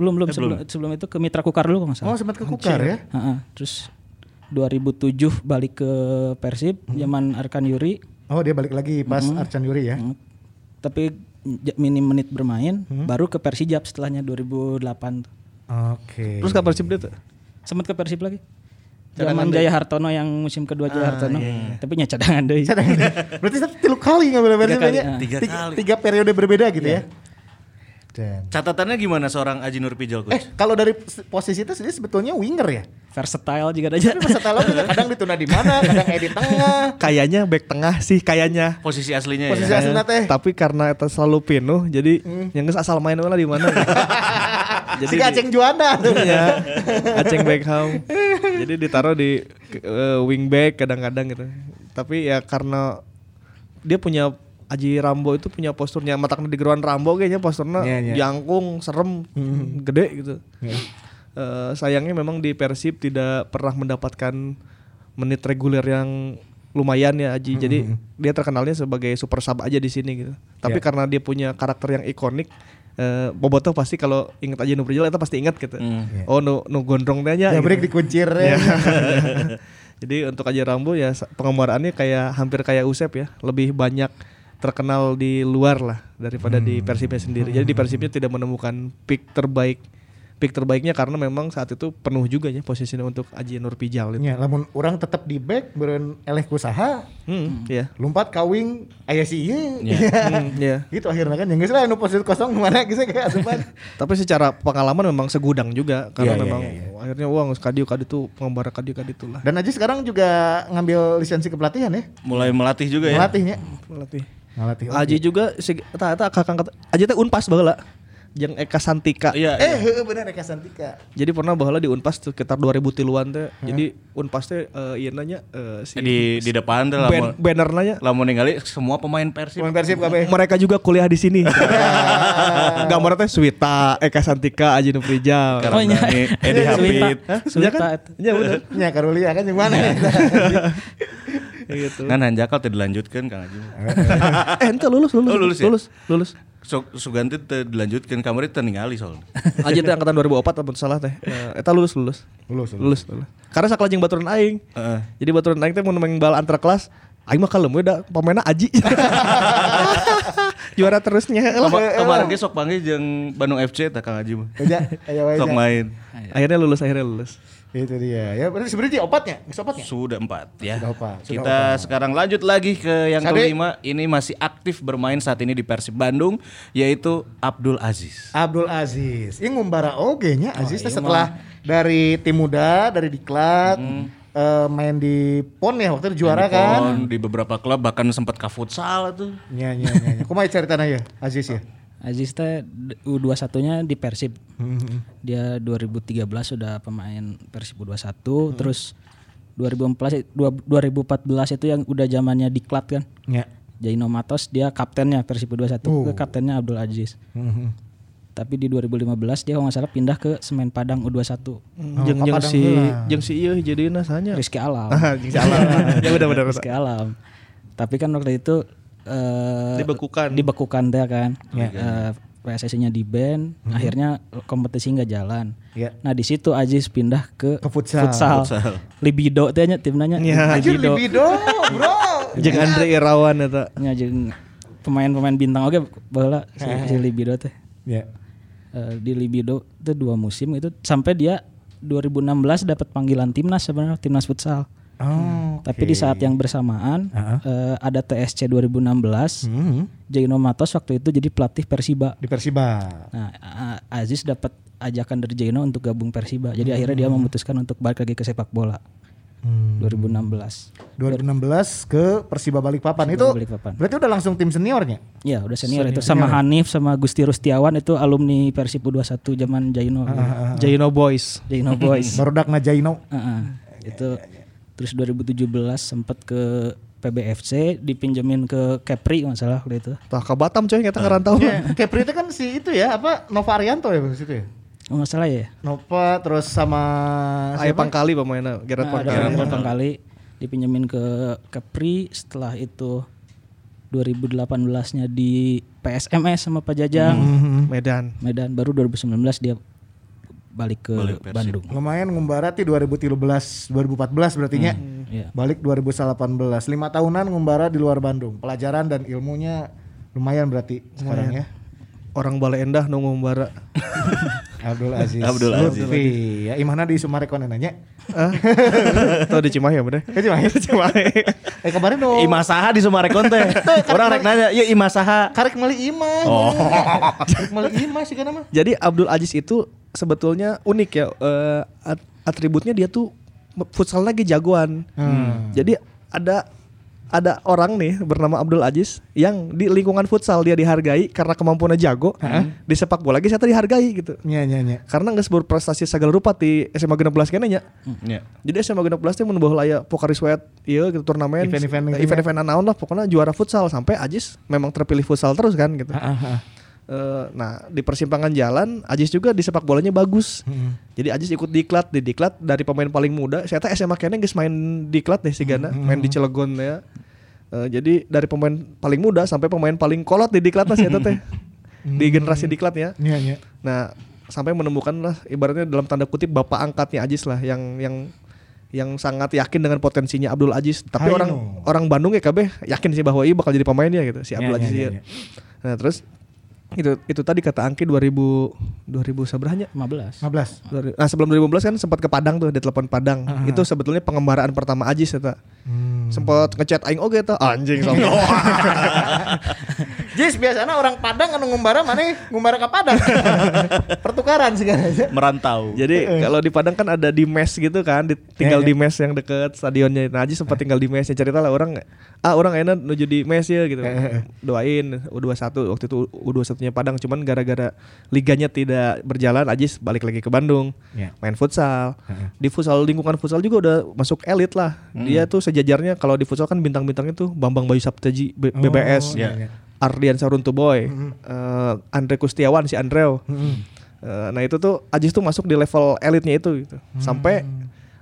belum belum sebelum, sebelum itu ke Mitra Kukar dulu kalau nggak salah. Oh sempat ke Kukar ya? Ha-ha. Terus 2007 balik ke Persib zaman Arkan Yuri. Oh dia balik lagi pas Arcan Yuri ya? Hmm. Tapi minim menit bermain baru ke Persijap setelahnya 2008 tuh. Oke. Terus kapan Persib dia tuh? Sempat ke Persib lagi. Zaman Jaya Hartono yang musim kedua Jaya Hartono. Tapi nya cadangan deui. Berarti satu tiga kali ngambil versi kali, banyak. ah. Tiga tiga, kali. tiga periode berbeda gitu ya. Dan Catatannya gimana seorang Aji Nur Pijal eh coach? kalau dari posisi itu sendiri sebetulnya winger ya. Versatile juga aja. Tapi setelah juga kadang ditunda di mana, kadang eh di tengah. Kayaknya back tengah sih kayaknya. Posisi aslinya Posisi ya. aslinya teh. Tapi karena itu selalu penuh jadi yang geus asal main lah di mana. Jadi si Aceng Juanda. Iya. Aceng Beckham. Jadi ditaruh di uh, wingback kadang-kadang gitu. Tapi ya karena dia punya Aji Rambo itu punya posturnya matakna di geruan Rambo kayaknya posturnya Iya, iya. jangkung, serem, gede gitu. Eh, sayangnya memang di Persib tidak pernah mendapatkan menit reguler yang lumayan ya Aji. Jadi dia terkenalnya sebagai super sub aja di sini gitu. Tapi Iya. karena dia punya karakter yang ikonik eh Bobotoh pasti kalau inget aja Nubrijal itu pasti ingat gitu. Oh nu nu gondrong teh nya. Ya gitu. break dikuncir ya. Jadi untuk Aji Rambo ya pengembaraannya kayak hampir kayak Usep ya, lebih banyak terkenal di luar lah daripada di Persibnya sendiri. Jadi di Persibnya tidak menemukan pick terbaik. Pick terbaiknya karena memang saat itu penuh juga ya posisinya untuk Aji Nur Pijal itu. Ya, lamun orang tetap di back beren eleh kusaha, Hmm, iya. lompat kawing aya si ieu. Hmm, iya. Gitu akhirnya kan yang geus lah nu posisi kosong ke mana geus kayak asupan. Tapi secara pengalaman memang segudang juga karena iya, memang iya, akhirnya uang kadiu kaditu pengembara kadiu kaditu lah. Dan Aji sekarang juga ngambil lisensi kepelatihan ya. Mulai melatih juga ya. Melatihnya. Melatih. Melatih. Aji juga si eta eta kakang kata Aji teh Unpas baheula. Jeung Eka Santika. Iya. Eh, heeh bener Eka Santika. Jadi pernah baheula di Unpas sekitar 2000 tiluan teh. Jadi Unpas teh eh, ieu nanya eh, si di di depan tuh ban- lamun banner nanya lamun ningali semua pemain Persib. Pemain Persib kabeh. mereka juga kuliah di sini. Gambar teh Swita, Eka Santika, Aji Nuprijal. Karena iya. ini Edi. Hafid. Hah? Iya Suwita kan? Iya benar. Nya karulia kan yang mana? Gitu. Kan hanjakal teh dilanjutkan Kang Aji. eh ente lulus lulus Oh, lulus ya? lulus lulus. So, Suganti teh dilanjutkan kamari teh ningali soalnya. Aji teh angkatan 2004 atau salah teh. Eh, Eta lulus lulus. Lulus, Lulus lulus. Karena saklajeng baturan aing. Heeh. Jadi baturan aing teh mau main bal antar kelas. Aing mah kalem we da pemainna Aji. Juara terusnya Kemarin ge sok panggil jeung Bandung FC teh Kang Aji mah. Sok main. Akhirnya lulus, akhirnya lulus. Itu dia. Ya berarti sebenarnya dia geus obatnya. Sudah empat ya. Sudah opat, sudah Kita sekarang lanjut lagi ke yang Sade. kelima. Ini masih aktif bermain saat ini di Persib Bandung, yaitu Abdul Aziz. Abdul Aziz. Ini ngumbara oge nya Aziz teh setelah dari tim muda, dari diklat, eh, main di PON ya waktu itu juara Di kan. PON, di beberapa klub bahkan sempat ke futsal tuh. Nya nya nya. nya. Kumaha ceritanya ya Aziz ya? Aziz teh U21-nya di Persib. Hmm, Dia 2013 sudah pemain Persib Hmm. U21, terus 2014 dua- 2014 itu yang udah zamannya diklat kan. Nya. Jaino Matos dia kaptennya Persib 21 Oh. ke kaptennya Abdul Aziz. Mhm. Tapi di 2015 dia kalau nggak salah pindah ke Semen Padang U21. Jeung jeung Papadang si heula. jeung si ieu jadinya sanya. Rizky Alam. Si Alam. Ya benar benar. Rizky Alam. Tapi kan waktu itu eh Dibekukan. dibekukan dia kan. Eh, PSSI-nya di ban, akhirnya kompetisi nggak jalan. Ya. Nah di situ Aziz pindah ke, Ke futsal. Libido teh nya timnanya Ya. Anjir libido, bro. Jeung Andre Irawan eta. nya jeung pemain-pemain bintang oke bola si, si Libido teh. Ya. Eh, di Libido itu dua musim itu sampai dia 2016 dapat panggilan timnas sebenarnya timnas futsal. Oh. Tapi di saat yang bersamaan eh, ada TSC 2016, Mhm. Jaino Matos waktu itu jadi pelatih Persiba. Di Persiba. Nah, Aziz dapat ajakan dari Jaino untuk gabung Persiba. Jadi akhirnya dia memutuskan untuk balik lagi ke sepak bola. 2016. 2016 ke Persiba Balikpapan itu Balikpapan. berarti udah langsung tim seniornya. Ya, udah senior, itu sama Hanif sama Gusti Rustiawan itu alumni Persib U21 zaman Jaino. Jaino Boys. Jaino Boys. Barudak Najaino. Heeh. Itu terus 2017 sempat ke PBFC dipinjemin ke Kepri masalah waktu itu. Tah ka Batam coy kita ngerantau. Ya, Kepri itu kan si itu ya apa Nova Arianto ya di situ ya. Oh nggak salah ya? Nova terus sama Aya Pangkali pemainnya Gerard Nah, Pangkali. beberapa kali dipinjemin ke Kepri setelah itu 2018-nya di PSMS sama Pak Jajang Medan. Medan baru 2019 dia balik ke Bandung. lumayan ngumbara ti 2013 2014 berarti nya. Iya. Balik 2018. Lima tahunan ngumbara di luar Bandung. Pelajaran dan ilmunya lumayan berarti sekarang ya. Orang Bale Endah nunggu bara. Abdul Aziz. Abdul Aziz. Lutfi. Ya, imana di Sumarekon nanya. Ah. Tahu di Cimahi ya bener. Eh, Cimahi. Cimahi. Eh kemarin dong. Ima saha di Sumarekon teh. Orang rek nanya, "Ya ima saha?" Karek meli ima. Oh. Karek meli ima sih mah. Jadi Abdul Aziz itu sebetulnya unik ya eh, at- atributnya dia tuh futsal lagi jagoan. Hmm. Jadi ada ada orang nih bernama Abdul Aziz yang di lingkungan futsal dia dihargai karena kemampuannya jago. Di sepak bola lagi saya dihargai gitu. Nya nya nya. Karena nggak berprestasi segala rupa di SMA Genep Belas kene nya. Ya. Jadi SMA Genep Belas teh mun baheula aya Pokari Sweat ieu gitu turnamen Event-event event-event naon lah pokoknya juara futsal sampai Aziz memang terpilih futsal terus kan gitu. Ah, Eh, nah di persimpangan jalan Aziz juga di sepak bolanya bagus. Jadi Aziz ikut diklat di diklat dari pemain paling muda. Saya tahu SMA kene geus main diklat deh si Gana, main di Cilegon ya. Eh, jadi dari pemain paling muda sampai pemain paling kolot di diklat sih teh. Di generasi diklat ya. Nya nya. Nah, sampai menemukan lah ibaratnya dalam tanda kutip bapak angkatnya Aziz lah yang yang yang sangat yakin dengan potensinya Abdul Aziz. Tapi Hai, orang no. orang Bandung ya kabeh yakin sih bahwa ia bakal jadi pemainnya gitu si Abdul Ya, Aziz ya, ya. ya, ya. Nah, terus itu itu tadi kata Angki 2000 2000 sabrahnya 15. 15. Dari- Nah sebelum 2015 kan sempat ke Padang tuh, di telepon Padang. Itu sebetulnya pengembaraan pertama Ajis eta. Sempat ngechat aing oge eta. Anjing sama. Jis biasanya orang Padang anu ngumbara mana ngumbara ke Padang. Pertukaran segala aja. Merantau. Jadi kalau di Padang kan ada di mes gitu kan, di- tinggal Eh, di mes yang deket stadionnya. Nah Ajis sempat tinggal di mesnya. Cerita lah orang, ah orang enak menuju di mes ya gitu. Doain U21 waktu itu U21-nya Padang. Cuman gara-gara liganya tidak berjalan, Ajis balik lagi ke Bandung. Ya. Main futsal. Di futsal lingkungan futsal juga udah masuk elit lah. Dia tuh sejajarnya kalau di futsal kan bintang-bintangnya tuh Bambang Bayu Saptaji B- BBS. iya, iya. Ardian Saruntu Boy, eh, Andre Kustiawan si Andreo. Eh, nah itu tuh Ajis tuh masuk di level elitnya itu gitu. Sampai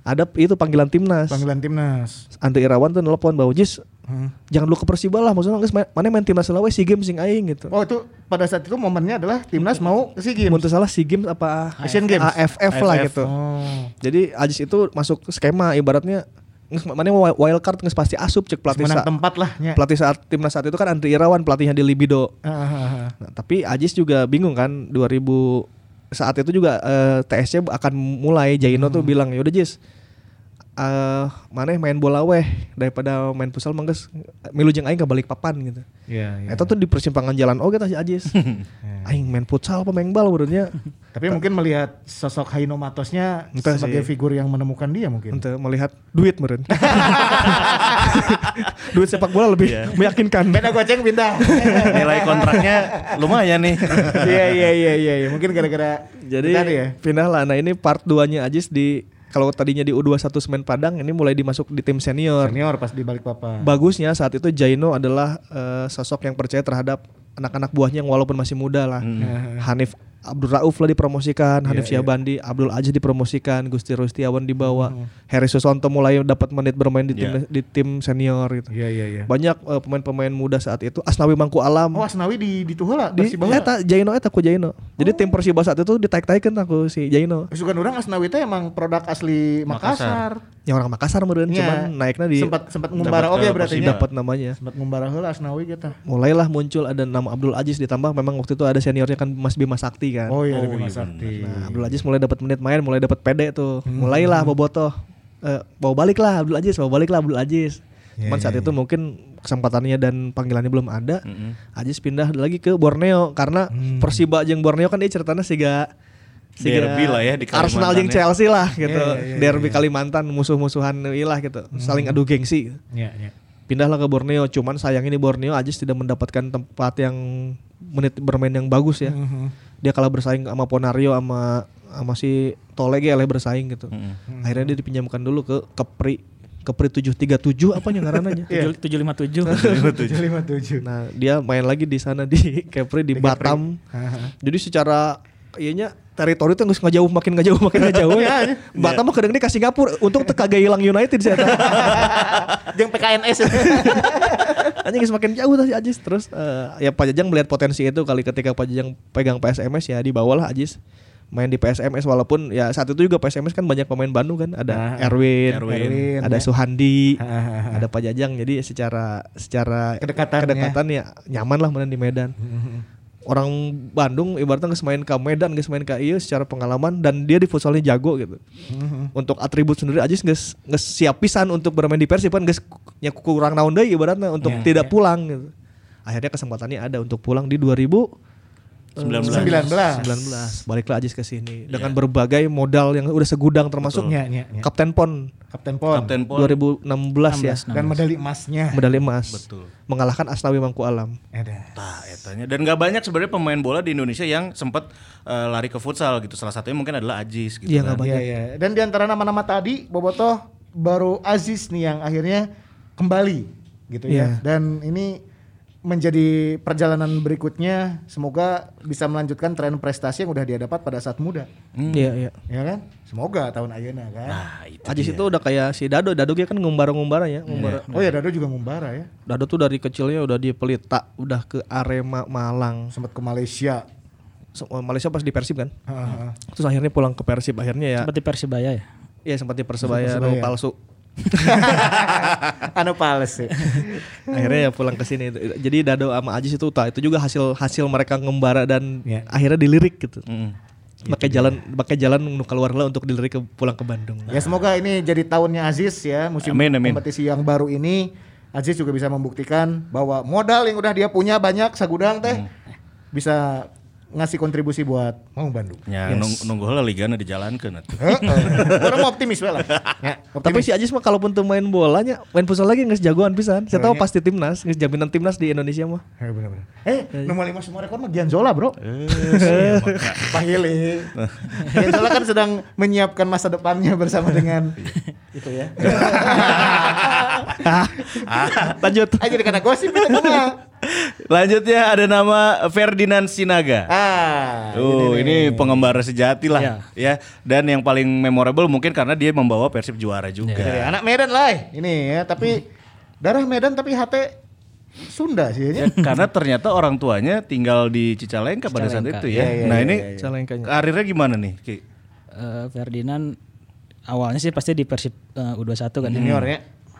ada itu panggilan timnas. Panggilan timnas. Andre Irawan tuh nelpon bahwa Jis Hmm. jangan lu ke Persiba lah maksudnya main, mana main timnas Sulawesi SEA Games sing aing gitu. Oh itu pada saat itu momennya adalah timnas mau ke SEA Games. Mun teu salah SEA Games apa Asian Games. AFF lah gitu. Oh. Jadi Ajis itu masuk skema ibaratnya mana wild card geus pasti asup cek pelatih Menang sa- tempat lah nya. pelatih saat timnas saat itu kan Andre Irawan pelatihnya di Libido. Ah, ah, ah. Nah, tapi Ajis juga bingung kan 2000 saat itu juga eh, TSC akan mulai Jaino tuh bilang ya udah Jis eh mana main bola weh daripada main futsal mangges milu jeung aing ke balik papan gitu. Iya, iya. Eta tuh di persimpangan jalan oge tah si Ajis. aing main futsal apa main bal menurutnya. Tapi mungkin melihat sosok Haino Matosnya Entah sebagai sih. figur yang menemukan dia mungkin. Ente melihat duit meren. duit sepak bola lebih meyakinkan. Beda goceng pindah. Nilai kontraknya lumayan nih. Iya iya iya iya iya. mungkin gara-gara Jadi ya. pindah lah. Nah ini part 2 nya Ajis di kalau tadinya di U21 Semen Padang ini mulai dimasuk di tim senior. Senior pas di balik papan. Bagusnya saat itu Jaino adalah eh, sosok yang percaya terhadap anak-anak buahnya yang walaupun masih muda lah. Hanif Abdul Rauf lah dipromosikan, Hanif Syahbandi, Abdul Aziz dipromosikan, Gusti Rustiawan dibawa, Heri Susanto mulai dapat menit bermain di tim Iya. di tim senior gitu. Iya iya iya. Banyak eh, pemain-pemain muda saat itu. Asnawi Mangku Alam. Oh Asnawi di di Tuhula di eta Jaino eta ku Jaino. Jadi tim Persiba saat itu ditaik-taikin aku si Jaino. Sugan orang Asnawi teh emang produk asli Makassar. Ya orang Makassar meureun Iya. cuman naiknya di sempat sempat ngumbara oke ke berarti Persiba. nya. dapat namanya. Sempat ngumbara heula Asnawi gitu. Mulailah muncul ada nama Abdul Aziz ditambah memang waktu itu ada seniornya kan Mas Bima Sakti kan. Oh iya Oh, lebih iya, Sakti. Nah, Abdul Aziz mulai dapat menit main, mulai dapat pede tuh. Mulailah bobotoh. Eh, bawa balik lah Abdul Aziz, bawa balik lah Abdul Aziz. Iya, Cuman saat itu mungkin kesempatannya dan panggilannya belum ada. Aziz pindah lagi ke Borneo karena Persiba jeung Borneo kan dia ceritanya siga Derby lah ya di Arsenal Kalimantan jeung ya. Chelsea lah gitu. Iya, iya, iya, Derby Kalimantan musuh-musuhan ilah gitu. Saling adu gengsi. Iya iya. Pindahlah ke Borneo, cuman sayang ini Borneo Aziz tidak mendapatkan tempat yang menit bermain yang bagus ya. Dia kalah bersaing sama Ponario sama sama si Tolege lah bersaing gitu. Akhirnya dia dipinjamkan dulu ke Kepri Kepri 737 apa yang ngarananya? Tujuh lima tujuh. 757. Nah, dia main lagi di sana di Kepri di, Batam. Jadi secara iyanya teritori itu nggak ngejauh makin ngejauh makin ngejauh. ya. Batam mah kadang ini ke Singapura untuk kagak hilang United saya tahu. Jeung PKNS. Anjing semakin jauh tadi Ajis terus eh, ya Pak Jajang melihat potensi itu kali ketika Pak Jajang pegang PSMS ya dibawalah Ajis main di PSMS walaupun ya saat itu juga PSMS kan banyak pemain Bandung kan ada Erwin, Erwin. ada Suhandi, Ah, ada Pak Jajang jadi secara secara Kedekatannya. kedekatan ya nyaman lah main di Medan. Orang Bandung ibaratnya nggak main ke Medan, nggak main ke iya secara pengalaman dan dia di futsalnya jago gitu. Untuk atribut sendiri aja nggak nggak siap pisan untuk bermain di Persib kan nggak kurang naon deui ibaratnya untuk Ya, tidak pulang gitu. Akhirnya kesempatannya ada untuk pulang di 2000 19. 19. 19 baliklah Ajis ke sini dengan berbagai modal yang udah segudang termasuk Iya, iya, iya. Kapten Pon Kapten Pon. Kapten Pon 2016 ya Dan medali emasnya. medali emas Betul. mengalahkan Asnawi Mangku Alam Ada. Tah, etanya. Dan gak banyak sebenarnya pemain bola di Indonesia yang sempat eh, lari ke futsal gitu. Salah satunya mungkin adalah Ajis gitu Iya, kan. nggak banyak. Iya iya. Dan di antara nama-nama tadi Bobotoh baru Aziz nih yang akhirnya kembali gitu ya. Iya. Dan ini menjadi perjalanan berikutnya semoga bisa melanjutkan tren prestasi yang udah dia dapat pada saat muda. iya iya Ya kan? Semoga tahun ayeuna kan. Nah, itu Ajis dia. itu udah kayak si Dado Dado dia kan ngumbara-ngumbara ya ngumbara Oh ya Dado juga ngumbara ya. Dado tuh dari kecilnya udah di Pelita udah ke Arema Malang Sempat ke Malaysia. Se- Malaysia pas di Persib kan Haha. terus akhirnya pulang ke Persib akhirnya ya Seperti Persibaya ya. ya sempat di Persebaya Persebaya. no palsu anu pales sih. akhirnya ya pulang ke sini jadi Dado sama Ajis itu tak itu juga hasil hasil mereka ngembara dan Ya. akhirnya dilirik gitu Mm. pakai jalan pakai jalan keluar lah untuk dilirik ke pulang ke Bandung Ya semoga ini jadi tahunnya Aziz ya musim Amin, amin. kompetisi yang baru ini Aziz juga bisa membuktikan bahwa modal yang udah dia punya banyak sagudang teh bisa ngasih kontribusi buat mau Bandung. Ya, nung- nunggu heula ligana dijalankeun atuh. Heeh. Orang mau optimis lah. Ya, Tapi si Ajis mah kalaupun tuh main bolanya, main futsal lagi nggak jagoan pisan. Saya tahu pasti timnas, nggak jaminan timnas di Indonesia mah. Eh benar-benar. Eh, nomor lima semua rekor mah Gianzola, Bro. Eh, Pahili. Gianzola kan sedang menyiapkan masa depannya bersama dengan itu ya. Lanjut. Aja jadi karena gosip itu mah. Lanjutnya ada nama Ferdinand Sinaga. Ah. Tuh, ini, pengembara sejati lah Iya. ya. Dan yang paling memorable mungkin karena dia membawa Persib juara juga. Dari anak Medan lah ini ya, tapi darah Medan tapi hati Sunda sih Ya, ya. karena ternyata orang tuanya tinggal di Cicalengka pada saat itu ya. Iya, iya, nah iya, ini iya, iya. Calengkanya. karirnya gimana nih? Ki? Eh, Ferdinand awalnya sih pasti di Persib eh, U21 kan Junior ya.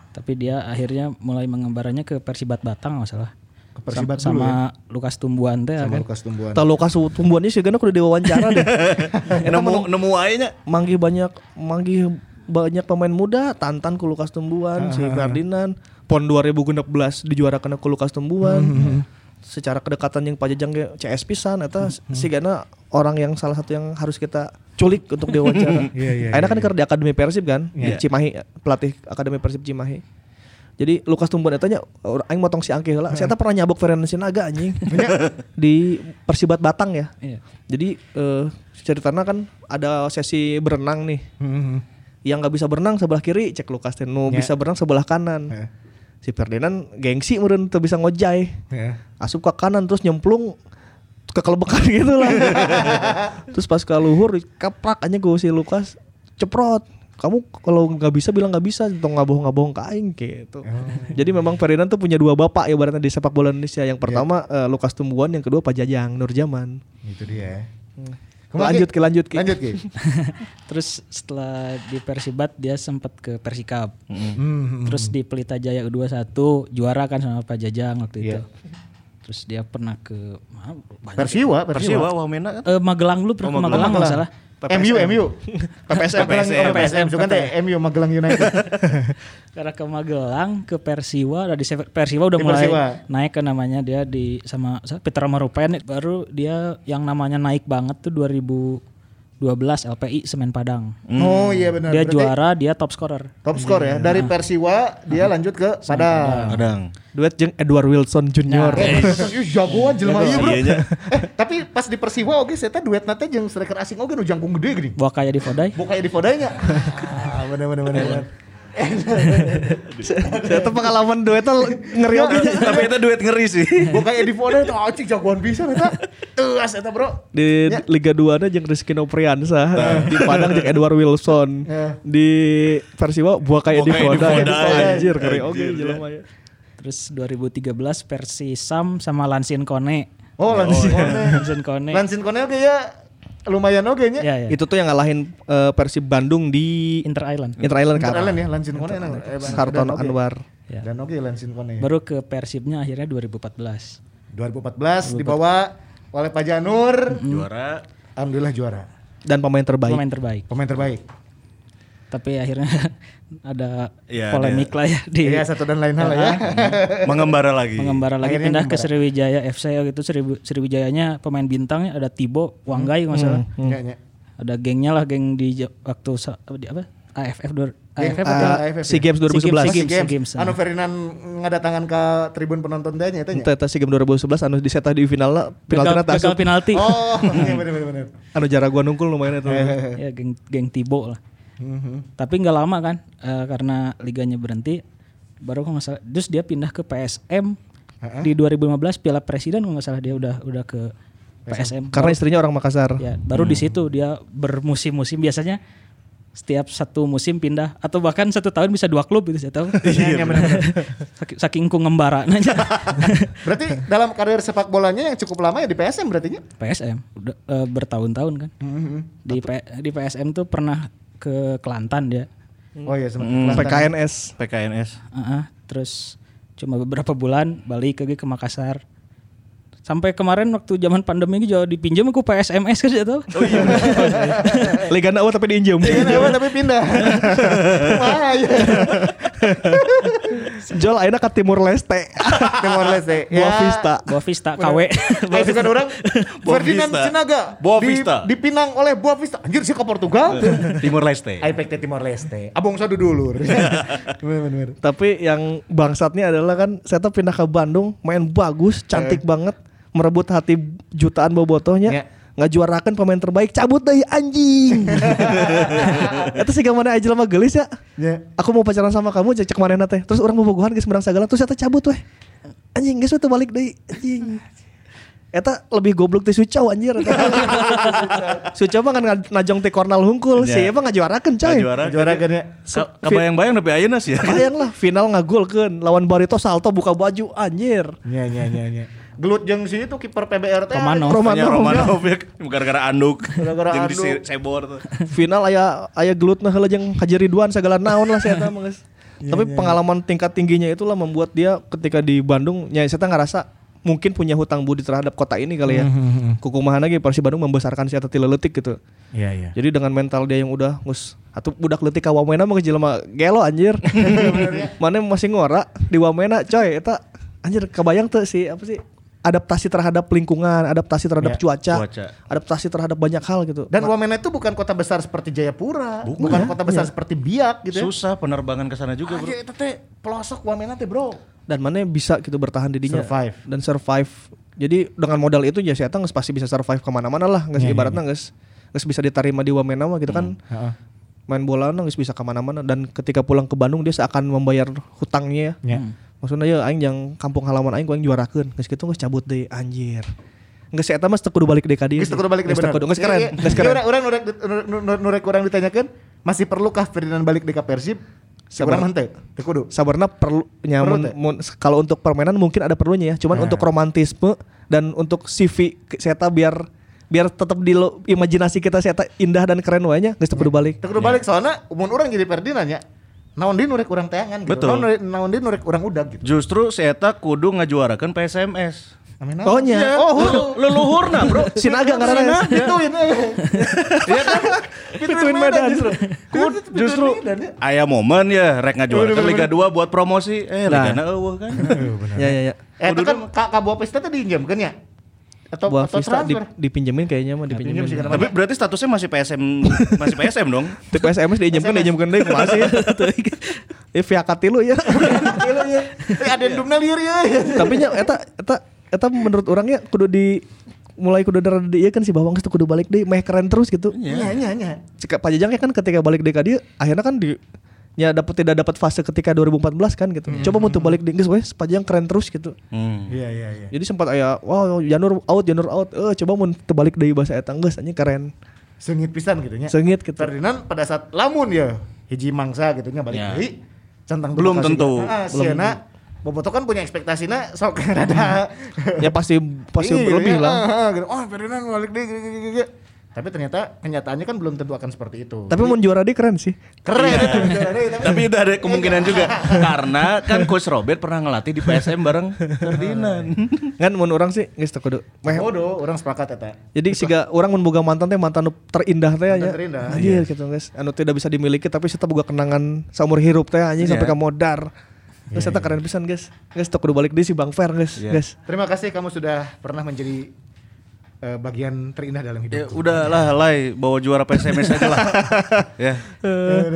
Tapi dia akhirnya mulai mengembaranya ke Persibat Batang masalah. Ke Persibat sama, dulu ya. sama Lukas Tumbuhan teh Sama kan. Lukas Tumbuhan. Tahu Lukas tumbuhannya sih karena udah diwawancara deh. nemu nemu aja nya. manggih banyak manggih banyak pemain muda tantan ku Lukas Tumbuhan si Ferdinand pon 2016 dijuarakan ku Lukas Tumbuhan secara kedekatan yang pajajang ge CS pisan eta si Gana orang yang salah satu yang harus kita culik untuk diwawancara. Iya, iya, Akhirnya kan kerja di Akademi Persib kan di Iya. Cimahi pelatih Akademi Persib Cimahi. Jadi Lukas Tumbuhan etanya aing motong si Angke heula. Saya pernah nyabok Ferdinand Sinaga anjing. di Persibat Batang ya. Iya. Jadi eh ceritanya kan ada sesi berenang nih. Hmm. yang nggak bisa berenang sebelah kiri cek Lukas teh nu Ya. bisa berenang sebelah kanan Ya. si Ferdinand gengsi meureun teu bisa ngojay Ya. asup ke kanan terus nyemplung kekelebekan gitu lah terus pas ke luhur kaprak aja gue si Lukas ceprot kamu kalau nggak bisa bilang nggak bisa atau nggak bohong nggak bohong ke aing gitu jadi memang Ferdinand tuh punya dua bapak ya ibaratnya di sepak bola Indonesia yang pertama eh, Lukas Tumbuhan yang kedua Pak Jajang Nurjaman Itu dia. lanjut ke lanjut ke Lanjut Ki. Terus setelah di Persibat dia sempat ke Persikap. Hmm. Terus di Pelita Jaya U21 juara kan sama Pak Jajang waktu itu. Terus dia pernah ke banyak. Persiwa, Persiwa Persiwa. Wamena kan. Eh, Magelang dulu pernah ke Magelang nggak salah. MU, MU. PPSM, PPSM. PPSM. Kan teh MU Magelang United. Karena ke Magelang, ke Persiwa, dari Persiwa udah Di mulai Persiwa. naik ke namanya dia di sama Peter Marupen baru dia yang namanya naik banget tuh 2012 LPI Semen Padang. Oh iya benar. Dia Berarti juara, dia top scorer. Top skor ya. Dari Persiwa dia lanjut ke Padang. Kadang. duet jeung Edward Wilson Junior Eh, ih, jagoan jelema ieu, Bro. Iya nya. Eh, tapi pas di Persiwa oge saya teh duet nate jeung striker asing oge nu jangkung gede gini. Bawa kayak di Vodai. Bukan di Fodanya. Ah, bener bener bener. bener. Saya tuh pengalaman duetnya ngeri oke Tapi itu duet ngeri sih. Bukan di Foda itu anjing jagoan bisa eta. Teas eta, Bro. di Liga 2 ada jeung Rizky Nopriansa di Padang jeung Edward Wilson Ya. di Persiwa Buah kayak di Buah Kayak di Foda Vodai. anjir ngeri oke ya Terus 2013 Persisam sama Lansin Kone. Oh, Lansin Kone. Lansin Kone. Lansin Kone oge ya lumayan oge nya. Ya, ya. itu tuh yang ngalahin eh, Persib Bandung di Inter Island. Inter Island Inter kan Island ya Lansin Kone enak. Oge. Anwar Ya. Dan oge Lansin Kone. Baru ke Persibnya akhirnya 2014. 2014 dibawa oleh Pak Janur. Juara. Alhamdulillah juara. dan pemain terbaik Pemain terbaik. Pemain terbaik. Tapi akhirnya ada Ya, polemik lah ya di Iya satu dan lain hal ya. Mengembara lagi. mengembara lagi Akhirnya pindah ke mengembara. Sriwijaya FC gitu Sriwi- Sriwijayanya pemain bintangnya ada Tibo Wanggai nggak salah Iya, iya. ada gengnya lah geng di waktu di apa AFF dua Geng AFF atau AFF SEA Games 2011 SEA SEA Games, Games. SEA Games, Anu Ferdinand ngadatangan ke tribun penonton teh nya nya. Itu eta SEA Games 2011 anu disetah di final penalti gagal penalti Oh, iya bener bener bener. anu jarak gua nungkul lumayan itu ya geng geng Tibo lah tapi nggak lama kan eh, karena liganya berhenti baru kok nggak salah terus dia pindah ke PSM di 2015 Piala Presiden nggak salah dia udah udah ke PSM karena istrinya orang Makassar Ya, baru di situ dia bermusim-musim biasanya setiap satu musim pindah atau bahkan satu tahun bisa dua klub gitu saya tahu. Iya bener. saking, ku ngembara aja. Berarti dalam karir sepak bolanya yang cukup lama ya di PSM berarti nya? PSM udah eh, bertahun-tahun kan. Di P- di PSM tuh pernah ke Kelantan dia. Oh iya sempat. Hmm. PKNS PKNS. Heeh, terus cuma beberapa bulan balik lagi ke Makassar. Sampai kemarin waktu zaman pandemi ini juga dipinjam aku PSMS kan. Oh iya. Liga Nawa tapi diinjem Iya kenapa tapi pindah. Wah, iya. Jol akhirnya ke Timur Leste Timor Leste. Ya. Boa Vista Boa Vista KW. Eh itu kan orang Ferdinand. Sinaga Boa di- Vista. dipinang oleh Boa Vista. Anjir sih ke Portugal. Timur Leste. Aipek teh Timor Leste. Abong sadu bener. Tapi yang bangsatnya adalah kan saya tuh pindah ke Bandung main bagus, cantik banget, merebut hati jutaan bobotohnya. Ya. Nggak juarakan pemain terbaik cabut deh anjing itu sih gimana aja lama gelis ya Ya. aku mau pacaran sama kamu cek cek mana teh terus orang mau bogohan geus merang sagala terus eta cabut weh anjing geus tuh balik deui anjing Eta lebih goblok ti Sucau anjir. Sucau mah kan najong ti Kornal hungkul Ya. sih emang ngajuarakeun coy. Juara. Juara kan ya. Kabayang-bayang tapi ayeuna sih ya. Bayang lah final ngagolkeun lawan Barito salto buka baju anjir. Nya nya nya nya. Gelut jeung si itu kiper PBR teh. Romanov. Romanov. Romanov ya. Gara-gara anduk. Gara-gara Jeung di anduk. se- sebor tuh. final aya aya gelut nah heula jeung Haji Ridwan segala naon lah saya mah geus. Tapi pengalaman tingkat tingginya itulah membuat dia ketika di Bandung nya saya ngerasa mungkin punya hutang budi terhadap kota ini kali ya. Kukumahan lagi Persib Bandung membesarkan si Eta ti leutik gitu. Iya iya. Jadi dengan mental dia yang udah ngus atau budak leutik ka Wamena mah jelema gelo anjir. Mana masih ngora di Wamena coy eta anjir kebayang tuh sih apa sih adaptasi terhadap lingkungan, adaptasi terhadap Ya, cuaca, cuaca. adaptasi terhadap banyak hal gitu. Dan Wamena itu bukan kota besar seperti Jayapura, bukan, Bukan. kota besar seperti Biak gitu ya. Susah penerbangan ke sana juga, Bro. Aja itu teh pelosok Wamena teh, Bro. dan mana bisa gitu bertahan di dinya Survive. dan survive jadi dengan modal itu ya saya nggak pasti bisa survive ke mana-mana lah nggak Iya, iya, ibaratnya nggak nggak bisa diterima di Wamena mah gitu kan Heeh. main bola nangis bisa ke mana-mana dan ketika pulang ke Bandung dia seakan membayar hutangnya ya. Ya. Maksudnya ya aing yang kampung halaman aing ku aing juarakeun. Geus kitu geus cabut deui anjir. Geus eta mah teu kudu balik deui ka dieu. Geus kudu balik deh kudu. Geus Iya, keren. iya. Geus Iya, keren. Urang urang nurek nurek urang ditanyakan masih perlukah Ferdinand balik di Persib? Sabar. Teu kudu. Sabarna perlu nya Perlu mun- teh? mun- kalau untuk permainan mungkin ada perlunya ya. Cuman Nah. untuk romantisme dan untuk CV Seta biar biar tetap di lo- imajinasi kita Seta indah dan keren wae nya geus kudu balik. Kudu balik soalnya umur urang jadi Ferdinand nya. Naon deui nurek urang teangan gitu. Betul. Naon Naon deui nurek urang udag gitu. Justru si Eta kudu ngajuarakan PSMS. Amin. Oh, nya. Oh, Leluhurna bro. Sinaga ngaranna. Pituin Iya kan? Pituin Medan justru. Kud, justru aya momen ya rek ngajuarakan Liga 2 buat promosi. Eh Liga na eueuh kan. Ya ya ya. Eh, itu kan Kak Pesta tadi diinjamkan ya? Atau Buah atau Vista di, transfer? dipinjemin kayaknya mah dipinjemin. sih, karena- Tapi berarti statusnya masih PSM masih PSM dong. Di PSMS diinjemkan diinjemkan deui kumaha sih. Eh via katilu ya. Gila ya. Eh adendumna lieur ya. Tapi nya eta eta eta menurut orangnya kudu di mulai kudu darah di kan si Bawang itu kudu balik deh meh keren terus gitu. Iya, iya, iya. Cika Pajajang kan ketika balik deh ka dia akhirnya kan di ya dapat tidak dapat fase ketika 2014 kan gitu. Coba mau tuh balik di geus weh Pajajang keren terus gitu. Hmm. Iya, iya, iya. Jadi sempat aya wow Janur out Janur out eh coba mau terbalik deui bahasa eta geus anjing keren. Sengit pisan gitu nya. Sengit gitu. Ferdinand pada saat lamun ya hiji mangsa gitu nya balik Ya. deui. Centang Belum tentu. dia. Ah, Siana Boboto kan punya ekspektasina sok rada Ya pasti pasti iya, lah. ah, ah, gitu. Oh Ferdinand balik deh gini, gini, gini. Tapi ternyata kenyataannya kan belum tentu akan seperti itu. Tapi mau juara dia keren sih. keren Iya. itu juara deh, tapi- Tapi udah ada kemungkinan juga karena kan coach Robert pernah ngelatih di PSM bareng Ferdinand. Kan mun orang sih geus teu kudu. Bodoh, orang sepakat eta. Jadi siga orang mun boga mantan teh mantan terindah teh nya. terindah, Anjir gitu guys. Anu tidak bisa dimiliki tapi kita boga kenangan saumur hirup teh anjing sampai Iya. ka modar. Guys, eta keren pisan guys. Guys, tok kudu balik deui si Bang Fer guys. Iya. Guys. Terima kasih kamu sudah pernah menjadi eh, bagian terindah dalam Ya hidup. udahlah, Lai, bawa juara PSMS aja lah. ya.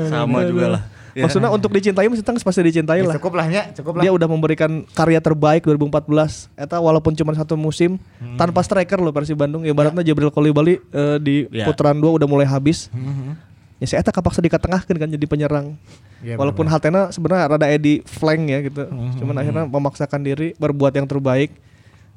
Sama juga lah. Ya. Maksudnya untuk dicintai mesti tang pasti dicintai Ya, lah. cukup lah ya, cukup lah. Dia udah memberikan karya terbaik 2014. Eta walaupun cuma satu musim Hmm. tanpa striker loh Persib Bandung. Ibaratnya Jibril Kolibali eh, di Ya. putaran 2 udah mulai habis. Ya saya eta kapaksa dikatengahkeun kan jadi penyerang. Iya, walaupun Hatena sebenarnya rada edi flank ya gitu. Cuman akhirnya memaksakan diri berbuat yang terbaik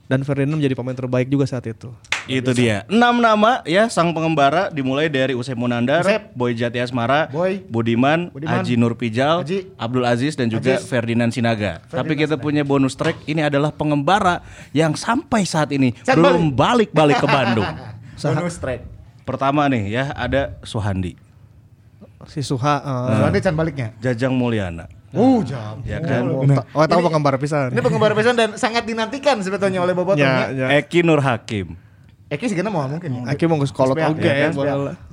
dan Ferdinand menjadi pemain terbaik juga saat itu. Itu dia. Enam nama ya sang pengembara dimulai dari Usep Munandar, Usep. Boy Jati Asmara, Boy. Budiman, Budiman. Haji Nur Pijal, Haji. Abdul Aziz dan juga Aziz. Ferdinand Sinaga. Tapi kita punya bonus track ini adalah pengembara yang sampai saat ini belum balik-balik ke Bandung. Bonus track. Pertama nih ya ada Suhandi, Si Suha eh, Soalnya can baliknya. Jajang Mulyana. Uh, jam. Ya kan? oh, ta- oh tahu penggemar pisan. Ini penggemar pesan dan sangat dinantikan sebetulnya oleh Bobotoh Ya, ya. Eki Nur Hakim. Eki sih mau mungkin. ya. Aki mau kolot SBA, oge ya.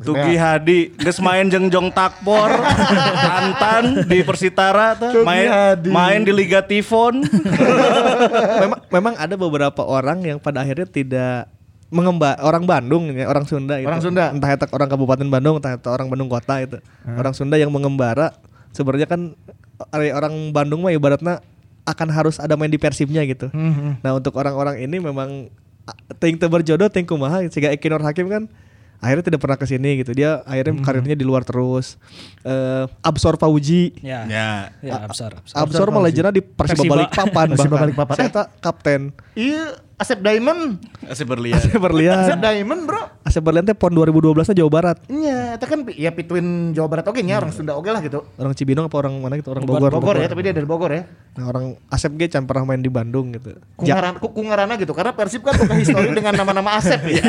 Tugi Hadi geus main jengjong takpor Tantan di Persitara tuh Tugi main Hadi. main di Liga Tifon memang memang ada beberapa orang yang pada akhirnya tidak mengembar orang Bandung ya orang Sunda gitu. Orang Sunda. entah itu orang Kabupaten Bandung entah itu orang Bandung kota itu orang Sunda yang mengembara sebenarnya kan orang Bandung mah ibaratnya akan harus ada main di persibnya gitu nah untuk orang-orang ini memang ting berjodoh ting kumaha sehingga Eki Nur Hakim kan akhirnya tidak pernah ke sini gitu dia akhirnya karirnya di luar terus Eh Absor Fauji Ya. ya Ya, absar, absar. Absor malah legendnya di Persiba Persiba. Balikpapan Persiba bahkan. Balikpapan. Saya tak kapten Iya, Asep Diamond. Asep berlian Asep Asep Berlian. Diamond, Bro. Asep Berlian teh pon 2012 nya Jawa Barat. Iya, itu kan ya pituin Jawa Barat oke nya orang Sunda oke lah gitu. Orang Cibinong apa orang mana gitu? Orang Bogor. Bogor, ya, tapi dia dari Bogor ya. Nah, orang Asep G can pernah main di Bandung gitu. Kungaran, ku- kungarana gitu karena Persib kan buka histori dengan nama-nama Asep ya.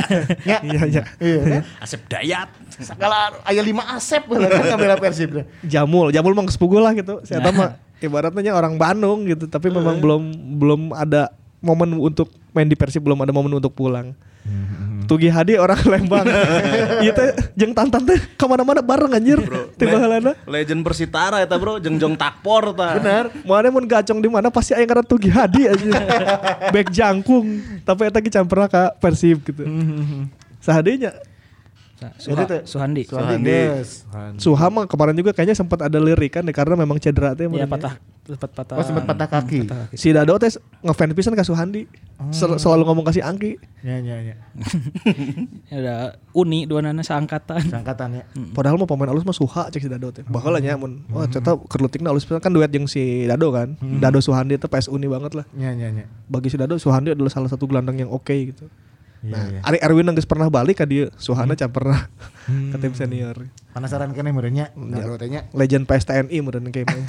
Ya. Iya, iya. Iya kan? Asep Dayat Segala aya lima Asep lah kan ngambil Persib. dah. Jamul, Jamul mah sepugu lah gitu. Saya tahu mah ibaratnya orang Bandung gitu, tapi memang belum belum ada momen untuk main di Persib, belum ada momen untuk pulang. Tugi Hadi orang Lembang. Iya teh jeung Tantan teh ke mana-mana bareng anjir. Tiba halana. Legend Persitara eta bro jengjong takpor ta Benar. Mana mun gacong di mana pasti aya karena Tugi Hadi aja. Back jangkung. Tapi eta ge can pernah ka Persib gitu. Sahadinya Jadi Suha- teh, Suhandi. Suhandi. Suhandi. Yes. Suha mah kemarin juga kayaknya sempat ada lirik kan karena memang cedera teh Ya patah sempat patah. Oh sempat patah kaki. patah kaki. Si Dado teh ngefans pisan ke Suhandi. Sel- selalu ngomong kasih Angki. Ya ya ya. Ya Ada uni dua nana seangkatan. Sangkatan ya. Padahal mau pemain alus mah Suha cek si Dado teh. Baheula nya mun. Wah, ternyata kerlutikna alus pisan kan duet jeung si Dado kan. Dado Suhandi itu PS Uni banget lah. Ya ya ya. Bagi si Dado Suhandi adalah salah satu gelandang yang oke gitu. Iya, Nah, iya. Ari Erwin geus pernah balik ka dia, Suhana can pernah ke tim senior. Penasaran kan meureunnya? Dado teh nya. Legend PS TNI meureun kayak main.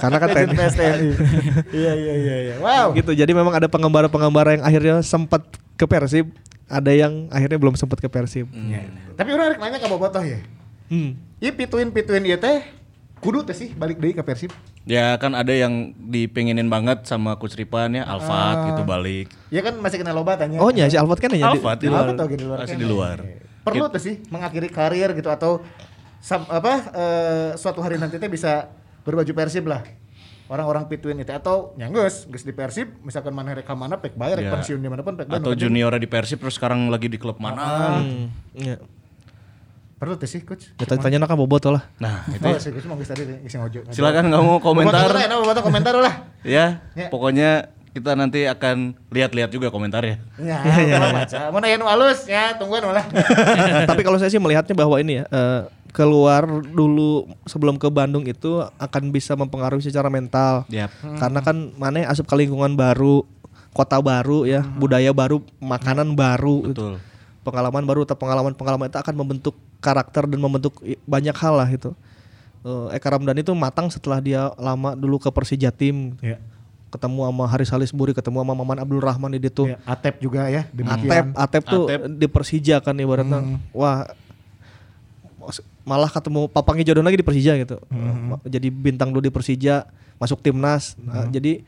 Karena kan Legend TNI. PSTNI. Iya iya iya iya. Wow. gitu. Jadi memang ada pengembara-pengembara yang akhirnya sempat ke Persib, ada yang akhirnya belum sempat ke Persib. Ya. Tapi orang rek nanya ka Bobotoh ya. Hmm. Ieu pituin-pituin ieu teh kudu teh sih balik deui ke Persib. Ya kan ada yang dipengenin banget sama Coach Ripan ya, Alfat gitu balik. Ya kan masih kenal loba tanya. Oh nya si Alfat kan ya di- Alfat di di luar. tuh di luar? Masih kene? di luar. Perlu tuh sih mengakhiri karir gitu atau sam- apa eh, suatu hari nanti teh bisa berbaju Persib lah. Orang-orang pituin itu atau nyanggus, geus di Persib, misalkan mana rek ka mana pek bae rek Ya. pensiun di mana pun pek bae. Atau juniornya di Persib terus sekarang lagi di klub mana. Hmm. Iya. Perlu tuh sih coach. Ya tanya nak Boboto lah. Nah, itu Oh, ya. sih, coach mau tadi geus ngojo. Silakan kamu komentar. Bobotoh lah, bobotoh komentar lah. Ya, Ya. pokoknya kita nanti akan lihat-lihat juga komentarnya. Ya, ya, baca. Mau nanya nu alus ya, tungguan lah. Tapi kalau saya sih melihatnya bahwa ini ya eh, keluar dulu sebelum ke Bandung itu akan bisa mempengaruhi secara mental. Yap. Karena kan mana asup ke lingkungan baru, kota baru ya, budaya baru, makanan baru. gitu. Pengalaman baru atau pengalaman-pengalaman itu akan membentuk karakter dan membentuk banyak hal lah itu. Eh, Eka Ramdhani itu matang setelah dia lama dulu ke Persija tim. Ya. Ketemu sama Haris Salisbury, ketemu sama Maman Abdul Rahman di situ. Ya, Atep juga ya, Atep, demikian. Atep tuh Atep. di Persija kan ibaratnya. Wah, malah ketemu papangnya jodoh lagi di Persija gitu. Ma- Jadi bintang dulu di Persija, masuk timnas. Nah, jadi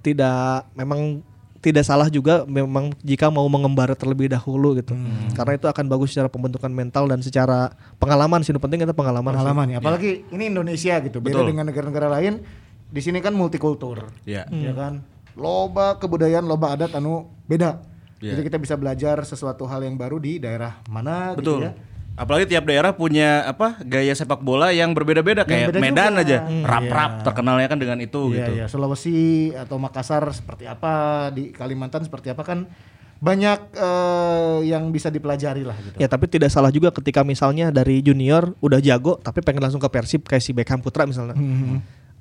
tidak memang tidak salah juga memang jika mau mengembara terlebih dahulu gitu. Karena itu akan bagus secara pembentukan mental dan secara pengalaman sih. Nu penting itu pengalaman. sih. pengalaman ya. Apalagi ini Indonesia gitu, beda Betul. dengan negara-negara lain. Di sini kan multikultur. Ya. Ya kan? Loba kebudayaan, loba adat anu beda. Iya. Jadi kita bisa belajar sesuatu hal yang baru di daerah mana gitu Betul. ya. Apalagi tiap daerah punya apa gaya sepak bola yang berbeda-beda kayak beda Medan juga. aja Hmm, rap-rap terkenalnya kan dengan itu Iya, gitu. iya. Sulawesi atau Makassar seperti apa, di Kalimantan seperti apa kan banyak eh, yang bisa dipelajari lah gitu. Ya tapi tidak salah juga ketika misalnya dari junior udah jago tapi pengen langsung ke Persib kayak si Beckham Putra misalnya.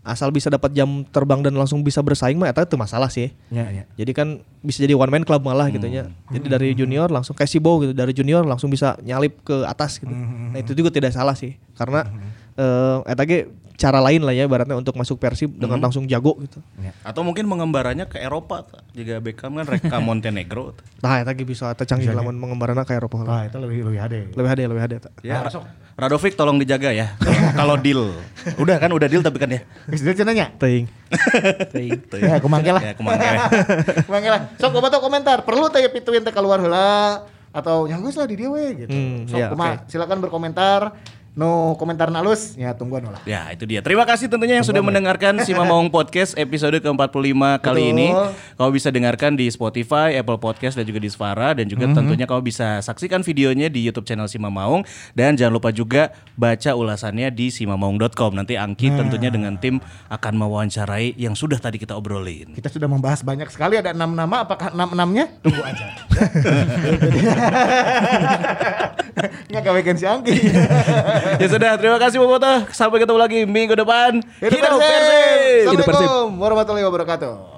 Asal bisa dapat jam terbang dan langsung bisa bersaing mah eta itu masalah sih. Ya, ya. Jadi kan bisa jadi one man club malah gitu ya. Jadi dari junior langsung kayak si Bo gitu, dari junior langsung bisa nyalip ke atas gitu. Nah, itu juga tidak salah sih. Karena eh eta ge cara lain lah ya ibaratnya untuk masuk Persib dengan langsung jago gitu. Atau mungkin mengembaranya ke Eropa ta. Jika Beckham kan rek ka Montenegro. ta. Nah, eta ge bisa eta canggih lamun mengembarana ke Eropa. Wah, itu lebih lebih ada. Lebih hade, lebih hade eta. Ya, Ra- Radovic tolong dijaga ya. Kalau deal. Udah kan udah deal tapi kan ya. Geus dia cenanya. Teuing. Ya, kumangke lah. Ya, kumangke. Kumangke lah. Sok bobotoh komentar, perlu teh pituin teh keluar heula atau nyanggus lah di dia we gitu. Hmm, Sok ya, kumaha, silakan berkomentar. No komentar nalus, ya tungguan lah. Ya itu dia. Terima kasih tentunya yang sudah mendengarkan Si Mamaung Podcast episode ke-45 Betul. kali ini. Kamu bisa dengarkan di Spotify, Apple Podcast dan juga di Spara dan juga tentunya kamu bisa saksikan videonya di YouTube channel Si Mamaung dan jangan lupa juga baca ulasannya di simamaung.com. Nanti Angki tentunya dengan tim akan mewawancarai yang sudah tadi kita obrolin. Kita sudah membahas banyak sekali ada enam nama, apakah enam enamnya? Tunggu aja. Nggak gawekan si Angki. ya sudah, terima kasih Bobotoh. Sampai ketemu lagi minggu depan. Hidup Hidup Persib. Persib. Assalamualaikum warahmatullahi wabarakatuh.